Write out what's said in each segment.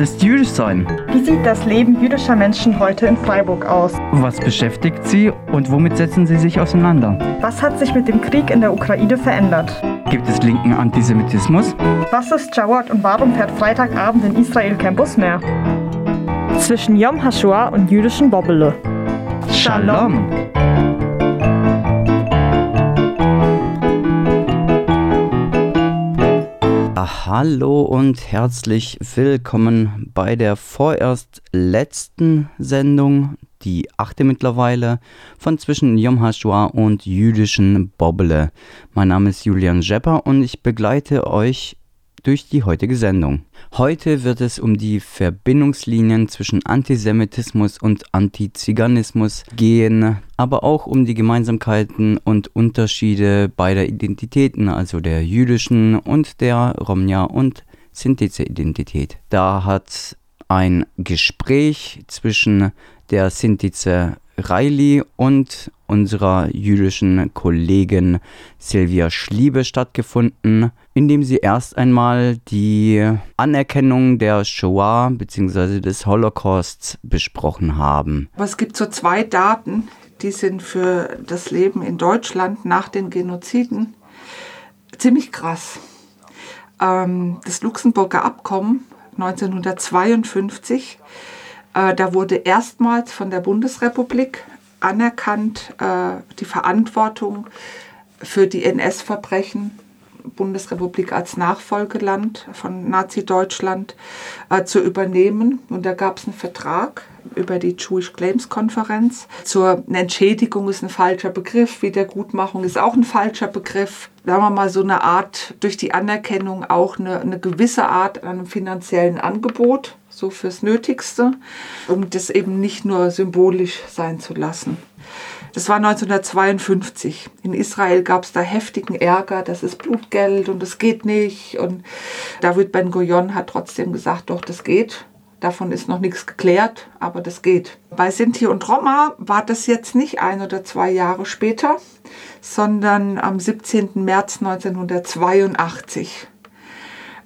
Was ist jüdisch sein? Wie sieht das Leben jüdischer Menschen heute in Freiburg aus? Was beschäftigt sie und womit setzen sie sich auseinander? Was hat sich mit dem Krieg in der Ukraine verändert? Gibt es linken Antisemitismus? Was ist Jawad und warum fährt Freitagabend in Israel kein Bus mehr? Zwischen Yom HaShoah und jüdischen Bobbele. Shalom. Hallo und herzlich willkommen bei der vorerst letzten Sendung, die achte mittlerweile, von zwischen Yom HaShoah und jüdischen Bobbele. Mein Name ist Julian Jepper und ich begleite euch durch die heutige Sendung. Heute wird es um die Verbindungslinien zwischen Antisemitismus und Antiziganismus gehen, aber auch um die Gemeinsamkeiten und Unterschiede beider Identitäten, also der jüdischen und der Romja und Sintize-Identität. Da hat ein Gespräch zwischen der Sintize Reilly und unserer jüdischen Kollegin Silvia Schliebe stattgefunden, indem sie erst einmal die Anerkennung der Shoah bzw. des Holocausts besprochen haben. Aber es gibt so zwei Daten, die sind für das Leben in Deutschland nach den Genoziden ziemlich krass. Ähm, das Luxemburger Abkommen 1952 äh, da wurde erstmals von der Bundesrepublik anerkannt äh, die Verantwortung für die NS-Verbrechen Bundesrepublik als Nachfolgeland von Nazi-Deutschland äh, zu übernehmen. Und da gab es einen Vertrag über die Jewish Claims Konferenz. Zur Entschädigung ist ein falscher Begriff, Wiedergutmachung ist auch ein falscher Begriff. Sagen wir mal so eine Art, durch die Anerkennung auch eine, eine gewisse Art an einem finanziellen Angebot so fürs Nötigste, um das eben nicht nur symbolisch sein zu lassen. Das war 1952. In Israel gab es da heftigen Ärger, das ist Blutgeld und das geht nicht. Und David Ben Gurion hat trotzdem gesagt, doch, das geht. Davon ist noch nichts geklärt, aber das geht. Bei Sinti und Roma war das jetzt nicht ein oder zwei Jahre später, sondern am 17. März 1982.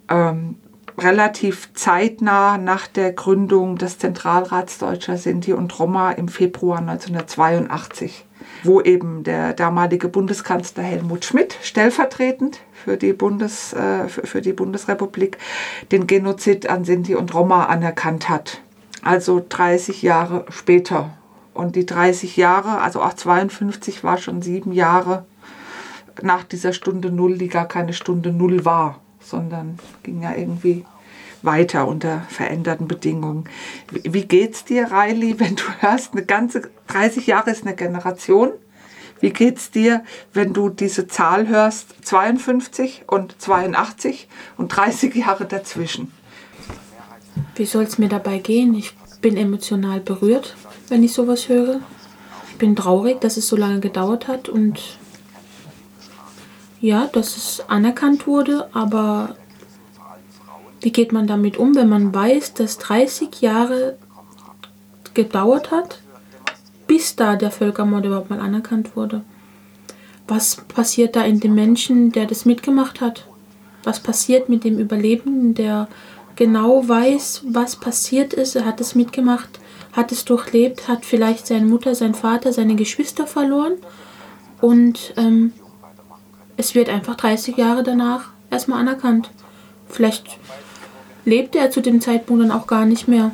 Ähm, relativ zeitnah nach der Gründung des Zentralrats Deutscher Sinti und Roma im Februar 1982, wo eben der damalige Bundeskanzler Helmut Schmidt stellvertretend für die, Bundes, äh, für die Bundesrepublik den Genozid an Sinti und Roma anerkannt hat. Also 30 Jahre später. Und die 30 Jahre, also auch 52 war schon sieben Jahre nach dieser Stunde Null, die gar keine Stunde Null war sondern ging ja irgendwie weiter unter veränderten Bedingungen. Wie geht's dir, Riley, wenn du hörst, eine ganze 30 Jahre ist eine Generation? Wie geht's dir, wenn du diese Zahl hörst, 52 und 82 und 30 Jahre dazwischen? Wie soll es mir dabei gehen? Ich bin emotional berührt, wenn ich sowas höre. Ich bin traurig, dass es so lange gedauert hat und ja, dass es anerkannt wurde, aber wie geht man damit um, wenn man weiß, dass 30 Jahre gedauert hat, bis da der Völkermord überhaupt mal anerkannt wurde? Was passiert da in dem Menschen, der das mitgemacht hat? Was passiert mit dem Überlebenden, der genau weiß, was passiert ist? Er hat es mitgemacht, hat es durchlebt, hat vielleicht seine Mutter, sein Vater, seine Geschwister verloren und ähm, es wird einfach 30 Jahre danach erstmal anerkannt. Vielleicht lebte er zu dem Zeitpunkt dann auch gar nicht mehr.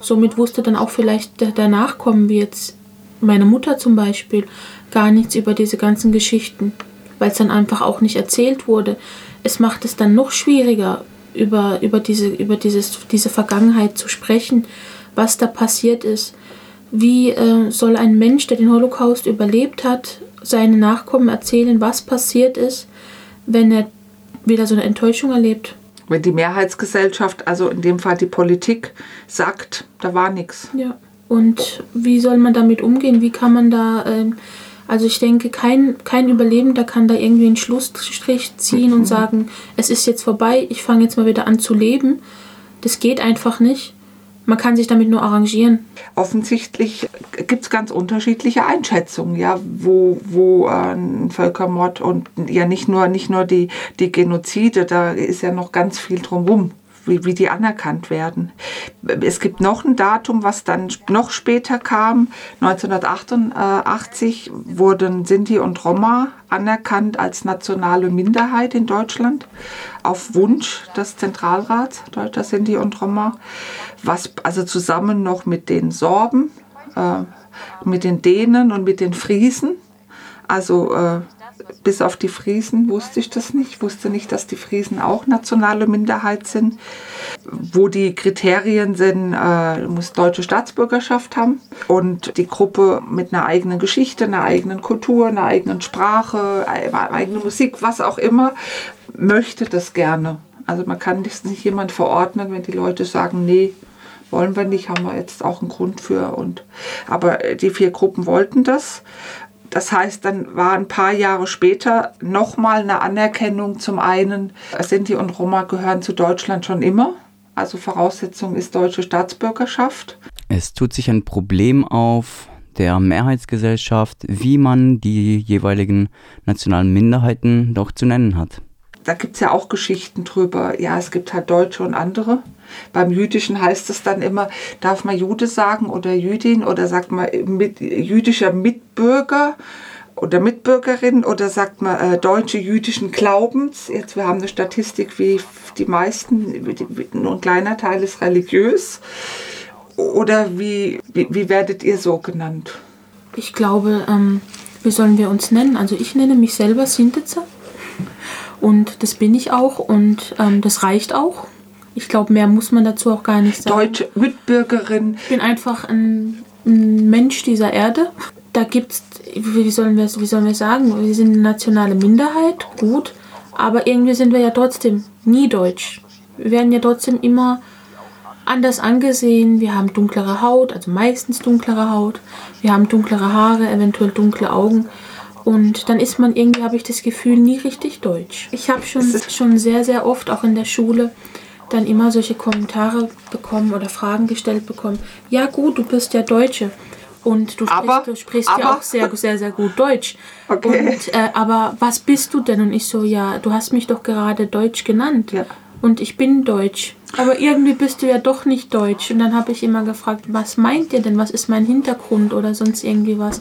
Somit wusste dann auch vielleicht der, Nachkommen, wie jetzt meine Mutter zum Beispiel, gar nichts über diese ganzen Geschichten, weil es dann einfach auch nicht erzählt wurde. Es macht es dann noch schwieriger, über, über, diese, über dieses, diese Vergangenheit zu sprechen, was da passiert ist. Wie äh, soll ein Mensch, der den Holocaust überlebt hat, seinen Nachkommen erzählen, was passiert ist, wenn er wieder so eine Enttäuschung erlebt? Wenn die Mehrheitsgesellschaft, also in dem Fall die Politik, sagt, da war nichts. Ja. Und wie soll man damit umgehen? Wie kann man da, äh, also ich denke, kein, kein Überlebender kann da irgendwie einen Schlussstrich ziehen und sagen, es ist jetzt vorbei, ich fange jetzt mal wieder an zu leben. Das geht einfach nicht. Man kann sich damit nur arrangieren. Offensichtlich gibt es ganz unterschiedliche Einschätzungen, ja, wo, wo ein Völkermord und ja nicht nur, nicht nur die, die Genozide, da ist ja noch ganz viel drumherum, wie, wie die anerkannt werden. Es gibt noch ein Datum, was dann noch später kam. 1988 wurden Sinti und Roma anerkannt als nationale Minderheit in Deutschland auf Wunsch des Zentralrats Deutscher Sinti und Roma, was also zusammen noch mit den Sorben, äh, mit den Dänen und mit den Friesen, also äh, bis auf die Friesen wusste ich das nicht. Ich wusste nicht, dass die Friesen auch nationale Minderheit sind. Wo die Kriterien sind, äh, muss deutsche Staatsbürgerschaft haben und die Gruppe mit einer eigenen Geschichte, einer eigenen Kultur, einer eigenen Sprache, einer eigenen Musik, was auch immer, möchte das gerne. Also man kann das nicht jemand verordnen, wenn die Leute sagen, nee, wollen wir nicht, haben wir jetzt auch einen Grund für. Und, aber die vier Gruppen wollten das. Das heißt, dann war ein paar Jahre später nochmal eine Anerkennung. Zum einen, Sinti und Roma gehören zu Deutschland schon immer. Also Voraussetzung ist deutsche Staatsbürgerschaft. Es tut sich ein Problem auf der Mehrheitsgesellschaft, wie man die jeweiligen nationalen Minderheiten doch zu nennen hat da gibt es ja auch Geschichten drüber. Ja, es gibt halt Deutsche und andere. Beim Jüdischen heißt es dann immer, darf man Jude sagen oder Jüdin oder sagt man mit, jüdischer Mitbürger oder Mitbürgerin oder sagt man äh, deutsche jüdischen Glaubens. Jetzt, wir haben eine Statistik, wie die meisten, nur ein kleiner Teil ist religiös. Oder wie, wie, wie werdet ihr so genannt? Ich glaube, ähm, wie sollen wir uns nennen? Also ich nenne mich selber Sintitzer. Und das bin ich auch und ähm, das reicht auch. Ich glaube, mehr muss man dazu auch gar nicht sagen. Deutsche Mitbürgerin. Ich bin einfach ein, ein Mensch dieser Erde. Da gibt es, wie sollen, wir, wie sollen wir sagen, wir sind eine nationale Minderheit, gut, aber irgendwie sind wir ja trotzdem nie deutsch. Wir werden ja trotzdem immer anders angesehen. Wir haben dunklere Haut, also meistens dunklere Haut. Wir haben dunklere Haare, eventuell dunkle Augen. Und dann ist man irgendwie, habe ich das Gefühl, nie richtig deutsch. Ich habe schon, schon sehr, sehr oft auch in der Schule dann immer solche Kommentare bekommen oder Fragen gestellt bekommen. Ja gut, du bist ja Deutsche. Und du aber, sprichst, du sprichst ja auch sehr, sehr, sehr gut Deutsch. Okay. Und, äh, aber was bist du denn? Und ich so, ja, du hast mich doch gerade Deutsch genannt. Ja. Und ich bin Deutsch. Aber irgendwie bist du ja doch nicht Deutsch. Und dann habe ich immer gefragt, was meint ihr denn? Was ist mein Hintergrund oder sonst irgendwie was?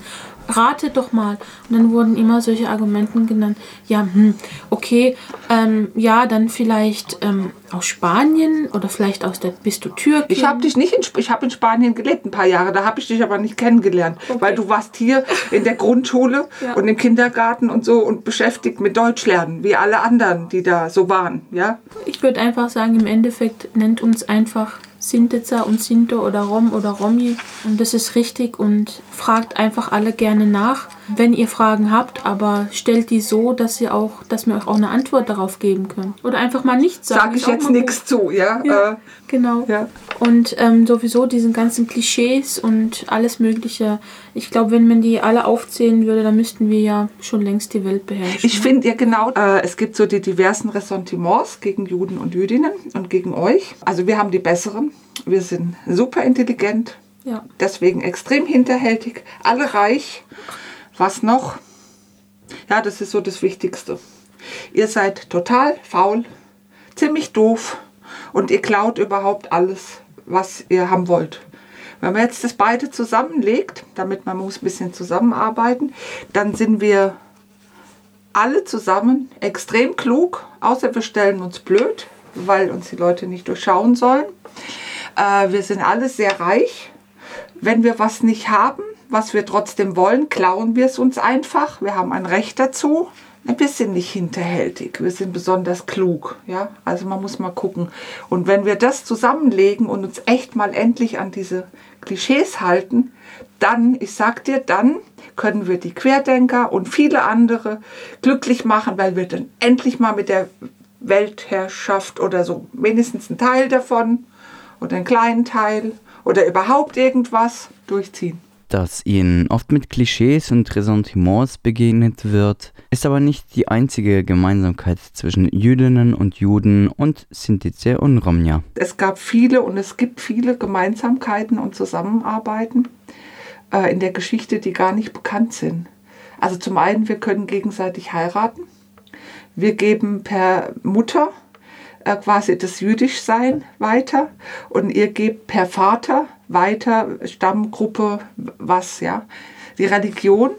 Rate doch mal. Und dann wurden immer solche Argumente genannt. Ja, hm, okay, ähm, ja, dann vielleicht ähm, aus Spanien oder vielleicht aus der, bist du Türkin? Ich habe dich nicht in, ich habe in Spanien gelebt ein paar Jahre, da habe ich dich aber nicht kennengelernt, okay. weil du warst hier in der Grundschule ja. und im Kindergarten und so und beschäftigt mit Deutsch lernen, wie alle anderen, die da so waren, ja? Ich würde einfach sagen, im Endeffekt nennt uns einfach Sintitzer und Sinto oder Rom oder Romi. Und das ist richtig und fragt einfach alle gerne nach, wenn ihr Fragen habt, aber stellt die so, dass ihr auch, dass wir euch auch eine Antwort darauf geben können. Oder einfach mal nichts sagen. Sag ich jetzt nichts zu, ja? ja äh, genau. Ja. Und ähm, sowieso diesen ganzen Klischees und alles Mögliche. Ich glaube, wenn man die alle aufzählen würde, dann müssten wir ja schon längst die Welt beherrschen. Ich finde ja genau, äh, es gibt so die diversen Ressentiments gegen Juden und Jüdinnen und gegen euch. Also wir haben die besseren. Wir sind super intelligent. Ja. Deswegen extrem hinterhältig, alle reich. Was noch? Ja, das ist so das Wichtigste. Ihr seid total faul, ziemlich doof und ihr klaut überhaupt alles, was ihr haben wollt. Wenn man jetzt das beide zusammenlegt, damit man muss ein bisschen zusammenarbeiten, dann sind wir alle zusammen extrem klug, außer wir stellen uns blöd, weil uns die Leute nicht durchschauen sollen. Äh, wir sind alle sehr reich. Wenn wir was nicht haben, was wir trotzdem wollen, klauen wir es uns einfach. Wir haben ein Recht dazu. Wir sind nicht hinterhältig, wir sind besonders klug. Ja? Also man muss mal gucken. Und wenn wir das zusammenlegen und uns echt mal endlich an diese Klischees halten, dann, ich sag dir, dann können wir die Querdenker und viele andere glücklich machen, weil wir dann endlich mal mit der Weltherrschaft oder so mindestens einen Teil davon oder einen kleinen Teil oder überhaupt irgendwas durchziehen dass ihnen oft mit Klischees und Ressentiments begegnet wird, ist aber nicht die einzige Gemeinsamkeit zwischen Jüdinnen und Juden und Sintize und Romja. Es gab viele und es gibt viele Gemeinsamkeiten und Zusammenarbeiten äh, in der Geschichte, die gar nicht bekannt sind. Also zum einen, wir können gegenseitig heiraten. Wir geben per Mutter äh, quasi das Jüdischsein weiter und ihr gebt per Vater weiter, Stammgruppe, was, ja. Die Religion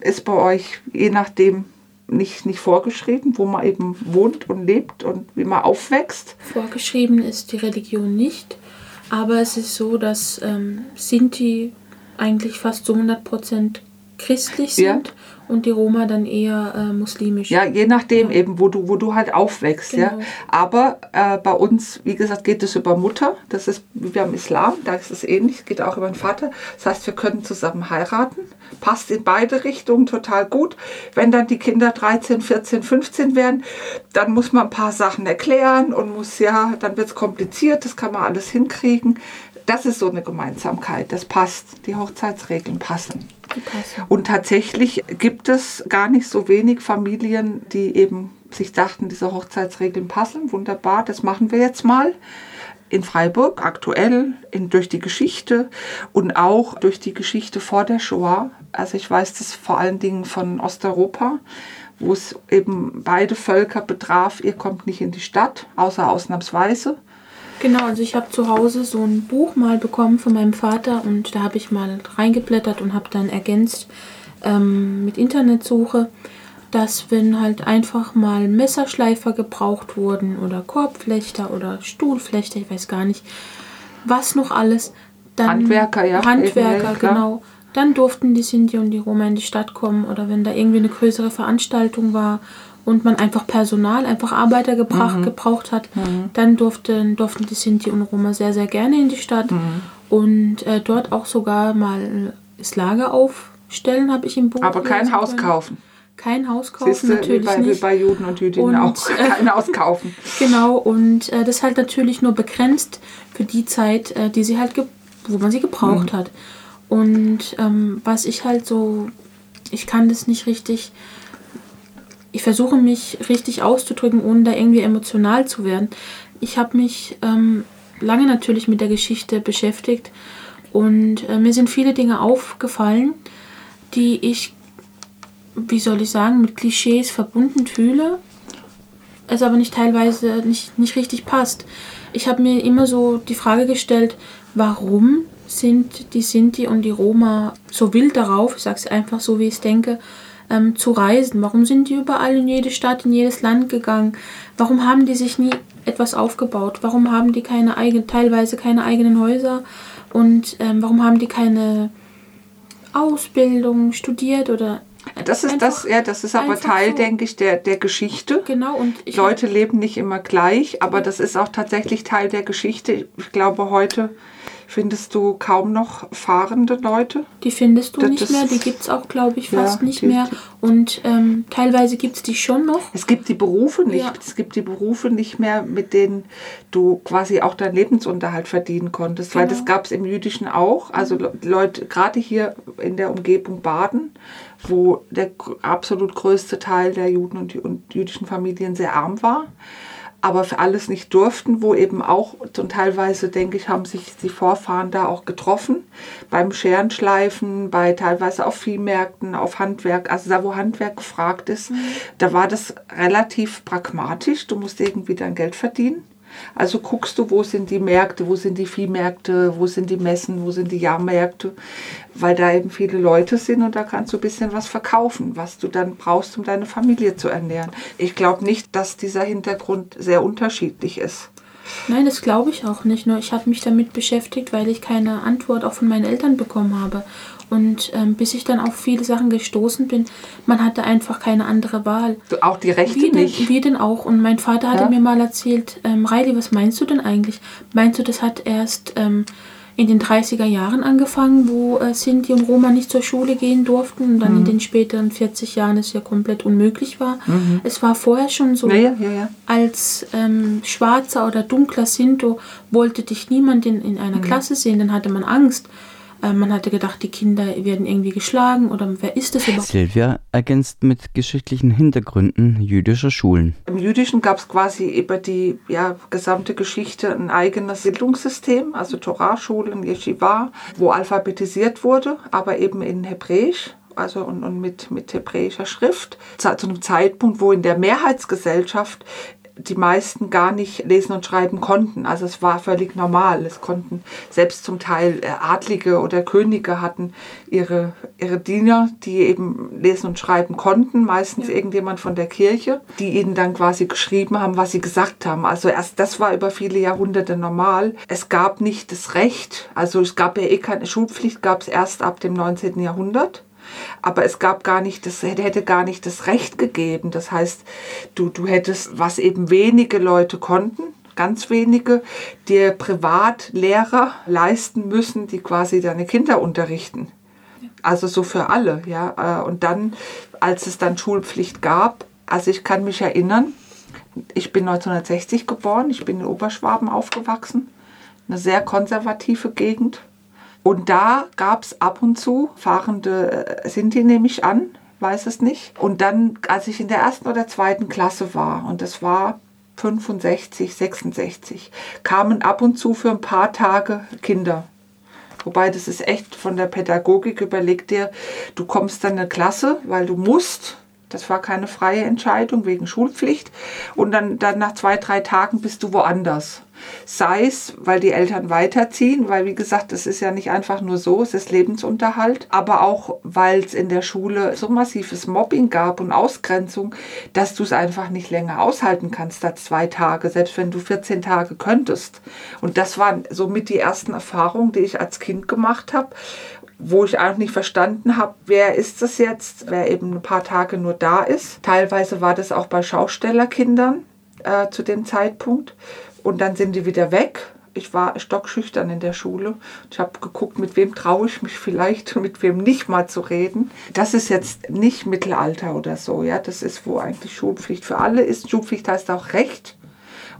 ist bei euch je nachdem nicht, nicht vorgeschrieben, wo man eben wohnt und lebt und wie man aufwächst. Vorgeschrieben ist die Religion nicht, aber es ist so, dass ähm, Sinti eigentlich fast zu 100 Prozent christlich Ja. Und die Roma dann eher äh, muslimisch. Ja, je nachdem Ja. eben, wo du, wo du halt aufwächst. Ja. Genau. Aber äh, bei uns, wie gesagt, geht es über Mutter. Das ist wie beim Islam, da ist es ähnlich, geht auch über den Vater. Das heißt, wir können zusammen heiraten. Passt in beide Richtungen total gut. Wenn dann die Kinder 13, 14, 15 werden, dann muss man ein paar Sachen erklären und muss ja, dann wird es kompliziert, das kann man alles hinkriegen. Das ist so eine Gemeinsamkeit, das passt. Die Hochzeitsregeln passen. Und tatsächlich gibt es gar nicht so wenig Familien, die eben sich dachten, diese Hochzeitsregeln passen. Wunderbar, das machen wir jetzt mal. In Freiburg aktuell, in, durch die Geschichte und auch durch die Geschichte vor der Shoah. Also ich weiß das vor allen Dingen von Osteuropa, wo es eben beide Völker betraf. Ihr kommt nicht in die Stadt, außer ausnahmsweise. Genau, also ich habe zu Hause so ein Buch mal bekommen von meinem Vater und da habe ich mal reingeblättert und habe dann ergänzt ähm, mit Internetsuche, dass wenn halt einfach mal Messerschleifer gebraucht wurden oder Korbflechter oder Stuhlflechter, ich weiß gar nicht, was noch alles. Dann Handwerker, ja, Handwerker, klar. genau. Dann durften die Sinti und die Roma in die Stadt kommen oder wenn da irgendwie eine größere Veranstaltung war und man einfach Personal, einfach Arbeiter gebracht, Mhm. gebraucht hat, dann durften, durften die Sinti und Roma sehr, sehr gerne in die Stadt Mhm. und äh, dort auch sogar mal das Lager aufstellen, habe ich im Buch. Aber kein Haus können. kaufen. Kein Haus kaufen, Siehst du, wie natürlich bei, nicht. bei Juden und Jüdinnen Und, auch. äh, Kein Haus kaufen. Genau, und äh, das halt natürlich nur begrenzt für die Zeit, äh, die sie halt, wo man sie gebraucht Mhm. hat. Und ähm, was ich halt so, ich kann das nicht richtig, ich versuche mich richtig auszudrücken, ohne da irgendwie emotional zu werden. Ich habe mich ähm, lange natürlich mit der Geschichte beschäftigt und äh, mir sind viele Dinge aufgefallen, die ich, wie soll ich sagen, mit Klischees verbunden fühle es aber nicht teilweise nicht, nicht richtig passt. Ich habe mir immer so die Frage gestellt, warum sind die Sinti und die Roma so wild darauf, ich sage es einfach so, wie ich es denke, ähm, zu reisen? Warum sind die überall in jede Stadt, in jedes Land gegangen? Warum haben die sich nie etwas aufgebaut? Warum haben die keine eigenen, teilweise keine eigenen Häuser? Und ähm, warum haben die keine Ausbildung studiert oder Das ist das, ja, das ist aber Teil, so. denke ich, der, der Geschichte. Genau, und ich Leute leben nicht immer gleich, aber das ist auch tatsächlich Teil der Geschichte. Ich glaube, heute findest du kaum noch fahrende Leute. Die findest du Das nicht mehr, die gibt es auch, glaube ich, Ja, fast nicht die- mehr. Und ähm, teilweise gibt es die schon noch. Es gibt die Berufe nicht. Ja. Es gibt die Berufe nicht mehr, mit denen du quasi auch deinen Lebensunterhalt verdienen konntest. Weil Genau. das gab es im Jüdischen auch. Also Le- Leute, gerade hier in der Umgebung Baden, wo der absolut größte Teil der Juden und, und jüdischen Familien sehr arm war, aber für alles nicht durften, wo eben auch und teilweise, denke ich, haben sich die Vorfahren da auch getroffen, beim Scherenschleifen, bei teilweise auf Viehmärkten, auf Handwerk, also da, wo Handwerk gefragt ist, da war das relativ pragmatisch, du musst irgendwie dein Geld verdienen. Also guckst du, wo sind die Märkte, wo sind die Viehmärkte, wo sind die Messen, wo sind die Jahrmärkte, weil da eben viele Leute sind und da kannst du ein bisschen was verkaufen, was du dann brauchst, um deine Familie zu ernähren. Ich glaube nicht, dass dieser Hintergrund sehr unterschiedlich ist. Nein, das glaube ich auch nicht. Nur ich habe mich damit beschäftigt, weil ich keine Antwort auch von meinen Eltern bekommen habe. Und ähm, bis ich dann auf viele Sachen gestoßen bin, man hatte einfach keine andere Wahl. Du, auch die Rechte Wie denn, nicht. wie denn auch? Und mein Vater hatte Ja. mir mal erzählt, ähm, Reili, was meinst du denn eigentlich? Meinst du, das hat erst ähm, in den 30er Jahren angefangen, wo äh, Sinti und Roma nicht zur Schule gehen durften und dann Mhm. in den späteren 40 Jahren es ja komplett unmöglich war. Es war vorher schon so. Ja, ja. Als ähm, schwarzer oder dunkler Sinto wollte dich niemand in, in Mhm. einer Klasse sehen, dann hatte man Angst. Äh, man hatte gedacht, die Kinder werden irgendwie geschlagen oder wer ist das überhaupt? Silvia ergänzt mit geschichtlichen Hintergründen jüdischer Schulen. Im Jüdischen gab es quasi über die ja, gesamte Geschichte ein eigenes Bildungssystem, also Torahschulen, Yeshiva, wo alphabetisiert wurde, aber eben in Hebräisch. Also und, und mit, mit hebräischer Schrift. Zu zu einem Zeitpunkt, wo in der Mehrheitsgesellschaft die meisten gar nicht lesen und schreiben konnten. Also es war völlig normal. Es konnten selbst zum Teil äh, Adlige oder Könige hatten ihre, ihre Diener, die eben lesen und schreiben konnten, meistens ja. irgendjemand von der Kirche, die ihnen dann quasi geschrieben haben, was sie gesagt haben. Also erst das war über viele Jahrhunderte normal. Es gab nicht das Recht, also es gab ja eh keine Schulpflicht, gab es erst ab dem 19. Jahrhundert aber es gab gar nicht, das hätte gar nicht das Recht gegeben. Das heißt, du, du hättest, was eben wenige Leute konnten, ganz wenige, dir Privatlehrer leisten müssen, die quasi deine Kinder unterrichten. Also so für alle, ja. Äh, und dann, als es dann Schulpflicht gab, also ich kann mich erinnern, ich bin 1960 geboren, ich bin in Oberschwaben aufgewachsen, eine sehr konservative Gegend. Und da gab es ab und zu fahrende äh, Sinti, nehme ich an, weiß es nicht. Und dann, als ich in der ersten oder zweiten Klasse war, und das war 65, 66, kamen ab und zu für ein paar Tage Kinder. Wobei das ist echt von der Pädagogik, überleg dir, du kommst dann in eine Klasse, weil du musst, das war keine freie Entscheidung wegen Schulpflicht. Und dann, dann nach zwei, drei Tagen bist du woanders. Sei es, weil die Eltern weiterziehen, weil wie gesagt, es ist ja nicht einfach nur so, es ist Lebensunterhalt, aber auch, weil es in der Schule so massives Mobbing gab und Ausgrenzung, dass du es einfach nicht länger aushalten kannst als zwei Tage, selbst wenn du 14 Tage könntest. Und das waren somit die ersten Erfahrungen, die ich als Kind gemacht habe wo ich auch nicht verstanden habe, wer ist das jetzt, wer eben ein paar Tage nur da ist. Teilweise war das auch bei Schaustellerkindern äh, zu dem Zeitpunkt. Und dann sind die wieder weg. Ich war stockschüchtern in der Schule. Ich habe geguckt, mit wem traue ich mich vielleicht und mit wem nicht mal zu reden. Das ist jetzt nicht Mittelalter oder so. Ja, das ist, wo eigentlich Schulpflicht für alle ist. Schulpflicht heißt auch Recht.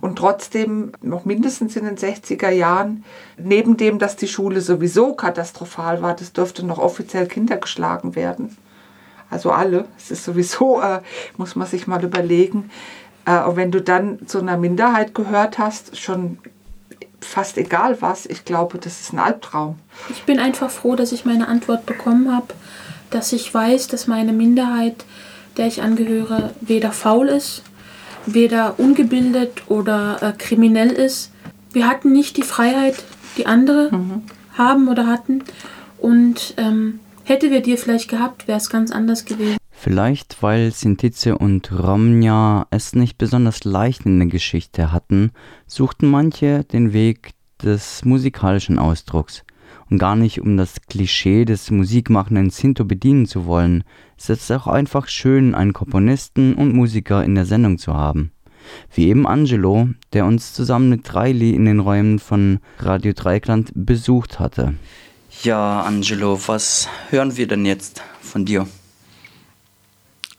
Und trotzdem noch mindestens in den 60er Jahren, neben dem, dass die Schule sowieso katastrophal war, das dürfte noch offiziell Kinder geschlagen werden. Also alle. Es ist sowieso, äh, muss man sich mal überlegen, und wenn du dann zu einer Minderheit gehört hast, schon fast egal was, ich glaube, das ist ein Albtraum. Ich bin einfach froh, dass ich meine Antwort bekommen habe, dass ich weiß, dass meine Minderheit, der ich angehöre, weder faul ist, weder ungebildet oder äh, kriminell ist. Wir hatten nicht die Freiheit, die andere mhm. haben oder hatten. Und ähm, hätte wir die vielleicht gehabt, wäre es ganz anders gewesen. Vielleicht, weil Sintize und Romnia es nicht besonders leicht in der Geschichte hatten, suchten manche den Weg des musikalischen Ausdrucks. Und gar nicht um das Klischee des musikmachenden Sinto bedienen zu wollen, es ist auch einfach schön, einen Komponisten und Musiker in der Sendung zu haben. Wie eben Angelo, der uns zusammen mit Riley in den Räumen von Radio Dreikland besucht hatte. Ja, Angelo, was hören wir denn jetzt von dir?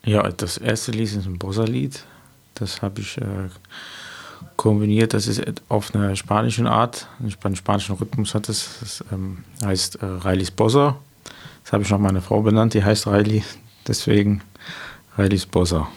Ja, das erste Lied ist ein Bossa-Lied. Das habe ich äh, kombiniert. Das ist auf einer spanischen Art, einen spanischen Rhythmus hat es. Das ähm, heißt äh, Reilis Bossa. Das habe ich nach meiner Frau benannt. Die heißt Reili. Deswegen Reilis Bossa.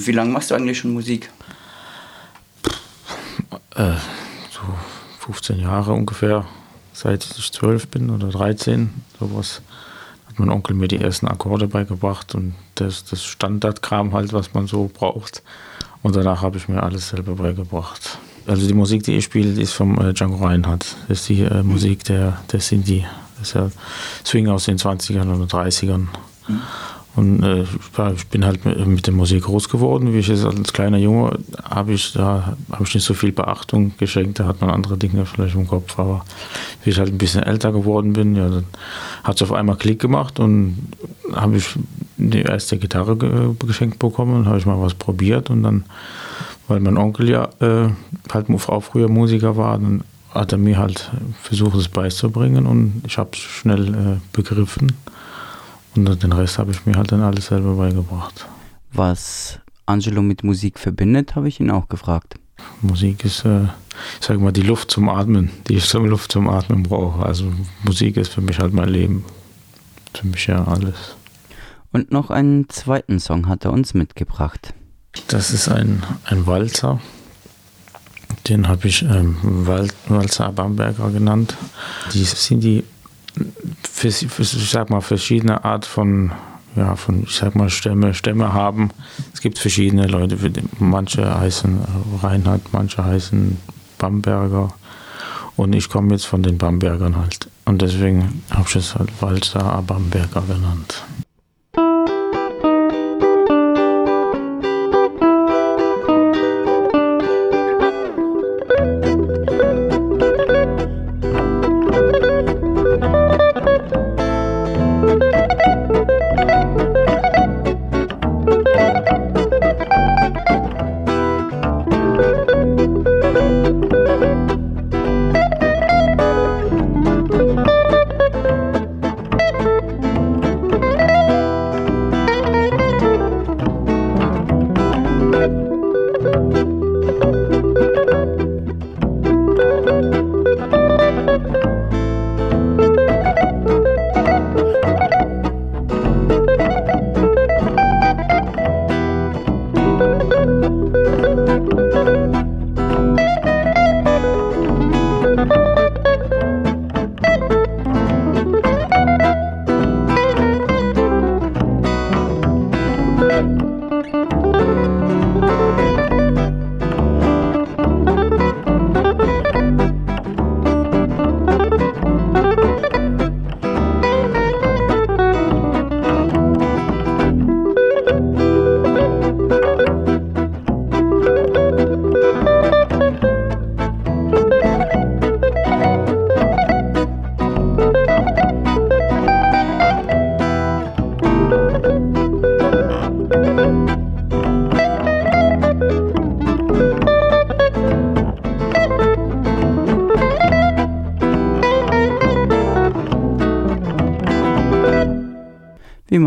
Und wie lange machst du eigentlich schon Musik? Äh, so 15 Jahre ungefähr, seit ich 12 bin oder 13, sowas. Hat mein Onkel mir die ersten Akkorde beigebracht und das, das Standardkram halt, was man so braucht. Und danach habe ich mir alles selber beigebracht. Also die Musik, die ich spiele, die ist vom äh, Django Reinhardt. Das ist die äh, Musik der, der Sinti. Das ist ja Swing aus den 20ern oder 30ern. Mhm. Und äh, ich bin halt mit der Musik groß geworden. Wie ich jetzt als kleiner Junge habe ich da habe ich nicht so viel Beachtung geschenkt. Da hat man andere Dinge vielleicht im Kopf. Aber wie ich halt ein bisschen älter geworden bin, ja, dann hat es auf einmal Klick gemacht und habe ich die erste Gitarre ge geschenkt bekommen. und habe ich mal was probiert und dann, weil mein Onkel ja äh, halt auch früher Musiker war, dann hat er mir halt versucht, es beizubringen und ich habe es schnell äh, begriffen. Und den Rest habe ich mir halt dann alles selber beigebracht. Was Angelo mit Musik verbindet, habe ich ihn auch gefragt. Musik ist, äh, ich sage mal, die Luft zum Atmen, die ich zum Luft zum Atmen brauche. Also Musik ist für mich halt mein Leben. Für mich ja alles. Und noch einen zweiten Song hat er uns mitgebracht. Das ist ein, ein Walzer. Den habe ich ähm, Walzer Bamberger genannt. Die sind die ich sag mal, verschiedene Art von, ja, von, ich sag mal, Stämme, Stämme haben. Es gibt verschiedene Leute, manche heißen Reinhard, manche heißen Bamberger. Und ich komme jetzt von den Bambergern halt. Und deswegen habe ich es halt Walzer Bamberger genannt.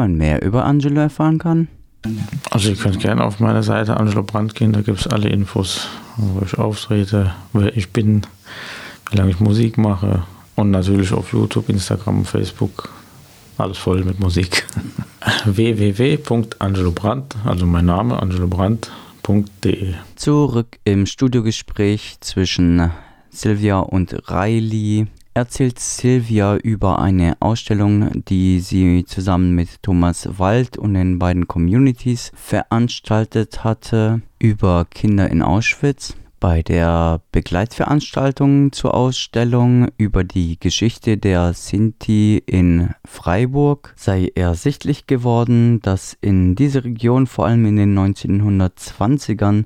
Über Angelo erfahren kann? Also ihr könnt gerne auf meine Seite Angelo Brandt gehen, da gibt es alle Infos, wo ich auftrete, wer ich bin, wie lange ich Musik mache und natürlich auf YouTube, Instagram, Facebook, alles voll mit Musik. www.angelobrandt, also mein Name, angelobrandt.de. Zurück im Studiogespräch zwischen Silvia und Riley erzählt Silvia über eine Ausstellung, die sie zusammen mit Thomas Wald und den beiden Communities veranstaltet hatte über Kinder in Auschwitz. Bei der Begleitveranstaltung zur Ausstellung über die Geschichte der Sinti in Freiburg sei ersichtlich geworden, dass in dieser Region vor allem in den 1920ern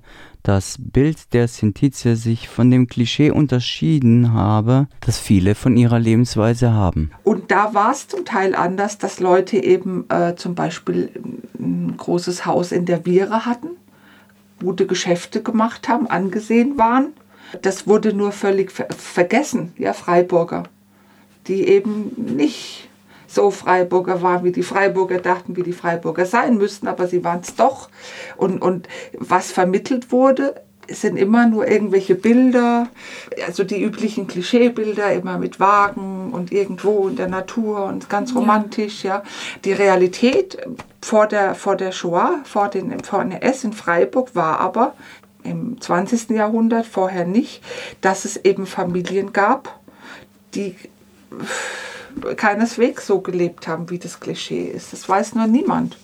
das Bild der Sintize sich von dem Klischee unterschieden habe, das viele von ihrer Lebensweise haben. Und da war es zum Teil anders, dass Leute eben äh, zum Beispiel ein großes Haus in der Viere hatten, gute Geschäfte gemacht haben, angesehen waren. Das wurde nur völlig ver vergessen, ja, Freiburger, die eben nicht so Freiburger waren, wie die Freiburger dachten, wie die Freiburger sein müssten, aber sie waren es doch. Und, und was vermittelt wurde, sind immer nur irgendwelche Bilder, also die üblichen Klischeebilder, immer mit Wagen und irgendwo in der Natur und ganz romantisch, ja. Die Realität vor der, vor der Shoah, vor den vor NS in Freiburg war aber im 20. Jahrhundert, vorher nicht, dass es eben Familien gab, die keineswegs so gelebt haben, wie das Klischee ist. Das weiß nur niemand,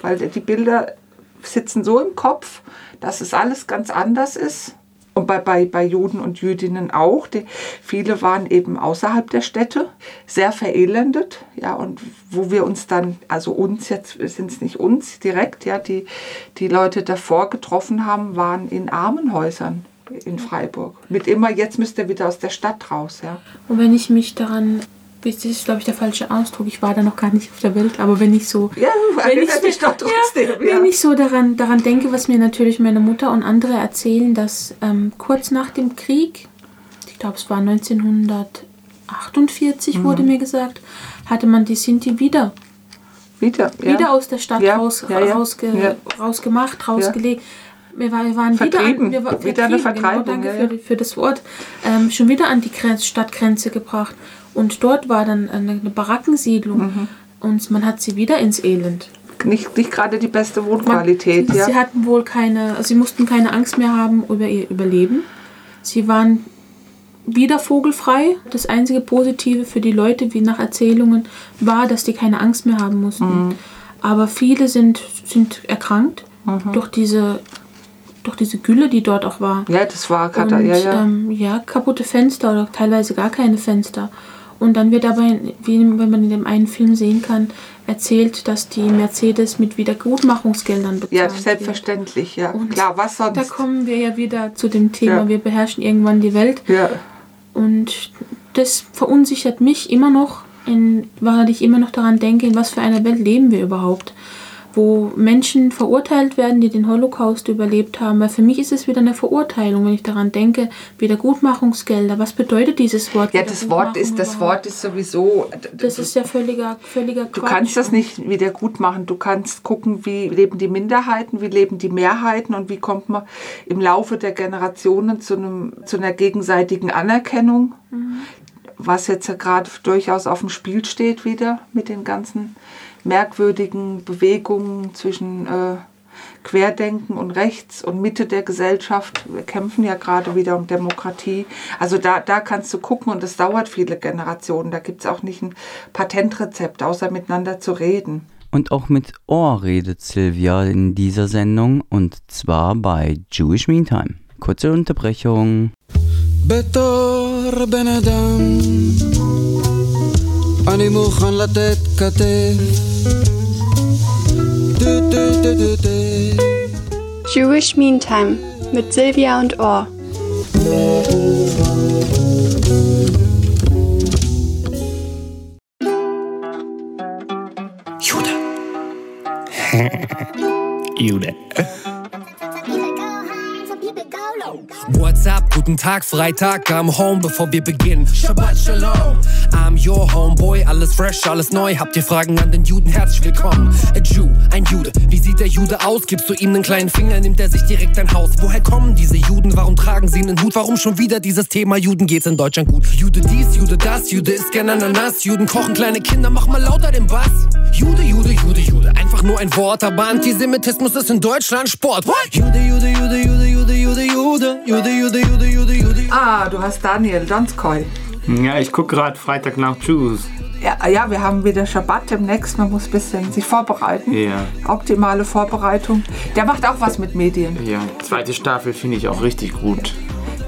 weil die Bilder sitzen so im Kopf, dass es alles ganz anders ist. Und bei, bei, bei Juden und Jüdinnen auch. Die, viele waren eben außerhalb der Städte, sehr verelendet. Ja, und wo wir uns dann, also uns jetzt sind es nicht uns direkt, ja, die, die Leute davor getroffen haben, waren in Armenhäusern in Freiburg. Mit immer, jetzt müsst ihr wieder aus der Stadt raus. Ja. Und wenn ich mich daran das ist, glaube ich, der falsche Ausdruck. Ich war da noch gar nicht auf der Welt, aber wenn ich so, Ja, wenn ich, dich doch trotzdem. ja, wenn ich so daran, daran denke, was mir natürlich meine Mutter und andere erzählen, dass ähm, kurz nach dem Krieg, ich glaube es war 1948, Mhm. wurde mir gesagt, hatte man die Sinti wieder, wieder, ja. wieder aus der Stadt Ja, raus, ja, ja. Rausge, Ja. rausgemacht, rausgelegt. Wir, war, wir waren Vertrieben. wieder, an, wir Wieder eine vertrieben, Vertreibung, Genau, ja, danke für, für das Wort. Ähm, schon wieder an die Grenz, Stadtgrenze gebracht. Und dort war dann eine, eine Barackensiedlung. Mhm. Und man hat sie wieder ins Elend. Nicht, nicht gerade die beste Man, Wohnqualität. sie, ja. sie hatten wohl keine, also sie mussten keine Angst mehr haben über ihr Überleben. Sie waren wieder vogelfrei. Das einzige Positive für die Leute, wie nach Erzählungen, war, dass die keine Angst mehr haben mussten. Mhm. Aber viele sind, sind erkrankt durch diese durch diese Gülle, die dort auch war. ja, das war Kata, Und ja, ja. Ähm, ja, kaputte Fenster oder teilweise gar keine Fenster. Und dann wird dabei, wie wenn man in dem einen Film sehen kann, erzählt, dass die Mercedes mit Wiedergutmachungsgeldern bezahlt ja, wird. selbstverständlich, ja. Und Klar, was sonst? Da kommen wir ja wieder zu dem Thema, Ja. wir beherrschen irgendwann die Welt. ja. Und das verunsichert mich immer noch, in, weil ich immer noch daran denke, in was für einer Welt leben wir überhaupt. Wo Menschen verurteilt werden, die den Holocaust überlebt haben. Weil für mich ist es wieder eine Verurteilung, wenn ich daran denke, Wiedergutmachungsgelder. Was bedeutet dieses Wort? Ja, das Wort ist, das Wiedergutmachung Wort ist sowieso. Das ist ja völliger, völliger Du kannst das nicht wieder gut machen. Du kannst gucken, wie leben die Minderheiten, wie leben die Mehrheiten und wie kommt man im Laufe der Generationen zu, einem, zu einer gegenseitigen Anerkennung, was jetzt ja gerade durchaus auf dem Spiel steht wieder mit den ganzen merkwürdigen Bewegungen zwischen äh, Querdenken und rechts und Mitte der Gesellschaft. Wir kämpfen ja gerade wieder um Demokratie. Also da, da kannst du gucken und es dauert viele Generationen. Da gibt es auch nicht ein Patentrezept, außer miteinander zu reden. Und auch mit Ohr redet Silvia in dieser Sendung und zwar bei Jewish Meantime. Kurze Unterbrechung. Betor ben אני מוכן לתת כתף טו טו טו טו טו Jewish Meantime mit Silvia und Ohr. Jude. Jude. What's up? Guten Tag, Freitag, am Home, bevor wir beginnen. Shabbat Shalom. I'm your homeboy, alles fresh, alles neu. Habt ihr Fragen an den Juden? Herzlich willkommen. A Jew, ein Jude. Wie sieht der Jude aus? Gibst du ihm einen kleinen Finger, nimmt er sich direkt ein Haus. Woher kommen diese Juden? Warum tragen sie einen Hut? Warum schon wieder dieses Thema Juden? Geht's in Deutschland gut? Jude dies, Jude das, Jude isst gern Ananas. Juden kochen kleine Kinder, mach mal lauter den Bass. Jude, Jude, Jude, Jude. Einfach nur ein Wort, aber Antisemitismus ist in Deutschland Sport. What? Jude, Jude, Jude, Jude, Jude, Jude, Jude, Jude, Jude, Jude, Jude, Jude. Ah, du hast Daniel Donskoy. Ja, ich gucke gerade Freitag nach Jews. Ja, ja, wir haben wieder Schabbat demnächst. Man muss ein bisschen sich vorbereiten. Ja. Optimale Vorbereitung. Der macht auch was mit Medien. Ja, zweite Staffel finde ich auch richtig gut.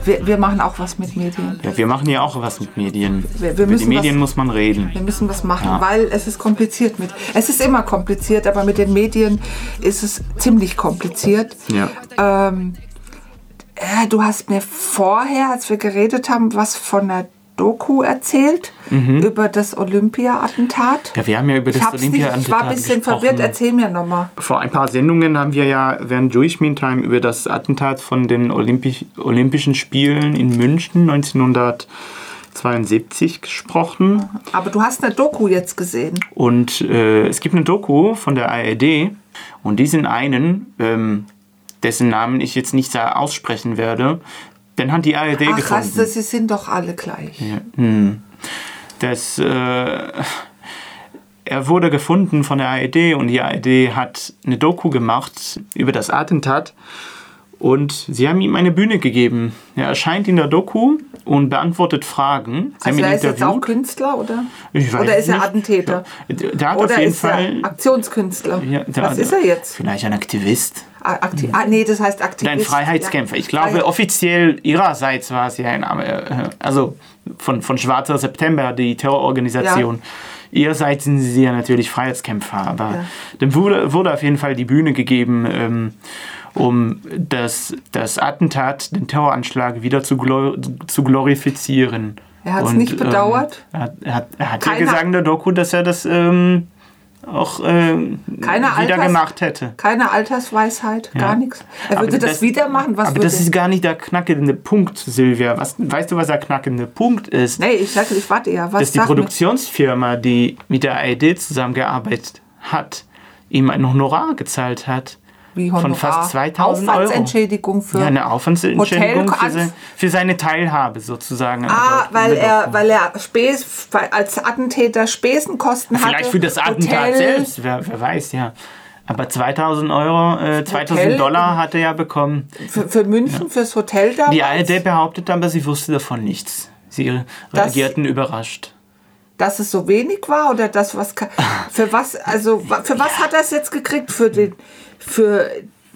Wir, wir machen auch was mit Medien. Ja, wir machen ja auch was mit Medien. Wir- wir Über die Medien was- muss man reden. Wir müssen was machen, Ja. weil es ist kompliziert mit. Es ist immer kompliziert, aber mit den Medien ist es ziemlich kompliziert. Ja. Ähm, ja, du hast mir vorher, als wir geredet haben, was von der Doku erzählt über das Olympia-Attentat. Mhm. Ja, wir haben ja über das nicht, ich war ein Olympia-Attentat bisschen gesprochen. verwirrt. Erzähl mir nochmal. Vor ein paar Sendungen haben wir ja während Jewish Meantime über das Attentat von den Olympi Olympischen Spielen in München 1972 gesprochen. Aber du hast eine Doku jetzt gesehen. Und äh, es gibt eine Doku von der ARD und diesen einen, ähm, dessen Namen ich jetzt nicht aussprechen werde, den hat die ARD Ach, gefunden. hast du, sie sind doch alle gleich. Ja. Hm. Das, äh, er wurde gefunden von der ARD und die ARD hat eine Doku gemacht über das Attentat und sie haben ihm eine Bühne gegeben. Er erscheint in der Doku und beantwortet Fragen. Sie Also er ist jetzt auch. Künstler, oder? Ich weiß Oder ist er nicht. Attentäter? Der, der hat Oder auf jeden ist Fall. er Aktionskünstler? Ja, der- Was ist er jetzt? Vielleicht ein Aktivist. Ah, Akti ah, nee, das heißt Aktivist. Ein Freiheitskämpfer. Ja. Ich glaube, Freiheit- offiziell ihrerseits war es ja ein, äh, also von, von Schwarzer September, die Terrororganisation. Ihrerseits sind sie ja natürlich Freiheitskämpfer, aber Ja. dem wurde, wurde auf jeden Fall die Bühne gegeben, ähm, um das, das Attentat, den Terroranschlag wieder zu, glor zu glorifizieren. Er hat's Und, nicht bedauert? Ähm, er hat, er hat, hat ja gesagt in der Doku, dass er das ähm, auch ähm, Keine wieder Alters- gemacht hätte. Keine Altersweisheit, gar nichts. Er würde das, wieder machen. Was aber das ist gar nicht der knackende Punkt, Silvia. Was, weißt du, was der knackende Punkt ist? Nee, ich sage, ich warte ja. Was dass die? Produktionsfirma, die mit der ARD zusammengearbeitet hat, ihm ein Honorar gezahlt hat. Wie Von Honorar? fast 2000 Euro. Aufwandsentschädigung für ja, eine Aufwandsentschädigung für, se, für seine Teilhabe sozusagen. Ah, Also, weil er, weil er Späß, als Attentäter Spesenkosten hatte. Vielleicht für das Attentat Hotel, selbst, wer, wer weiß, ja. Aber 2000 Euro, äh, 2000 Hotel- Dollar hat er ja bekommen. Für, für München, fürs Hotel damals. Die ARD behauptet aber, sie wusste davon nichts. Sie Das- reagierten überrascht. Dass es so wenig war oder das, was. Für was, also, für was hat er es jetzt gekriegt? Für, den, für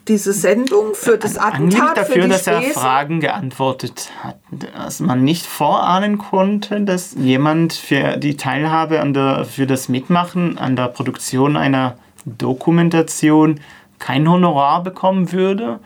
diese Sendung, für das Attentat, für dafür, die dass er Spesen? Fragen geantwortet hat, dass man nicht vorahnen konnte, dass jemand für die Teilhabe an der, für das Mitmachen an der Produktion einer Dokumentation kein Honorar bekommen würde.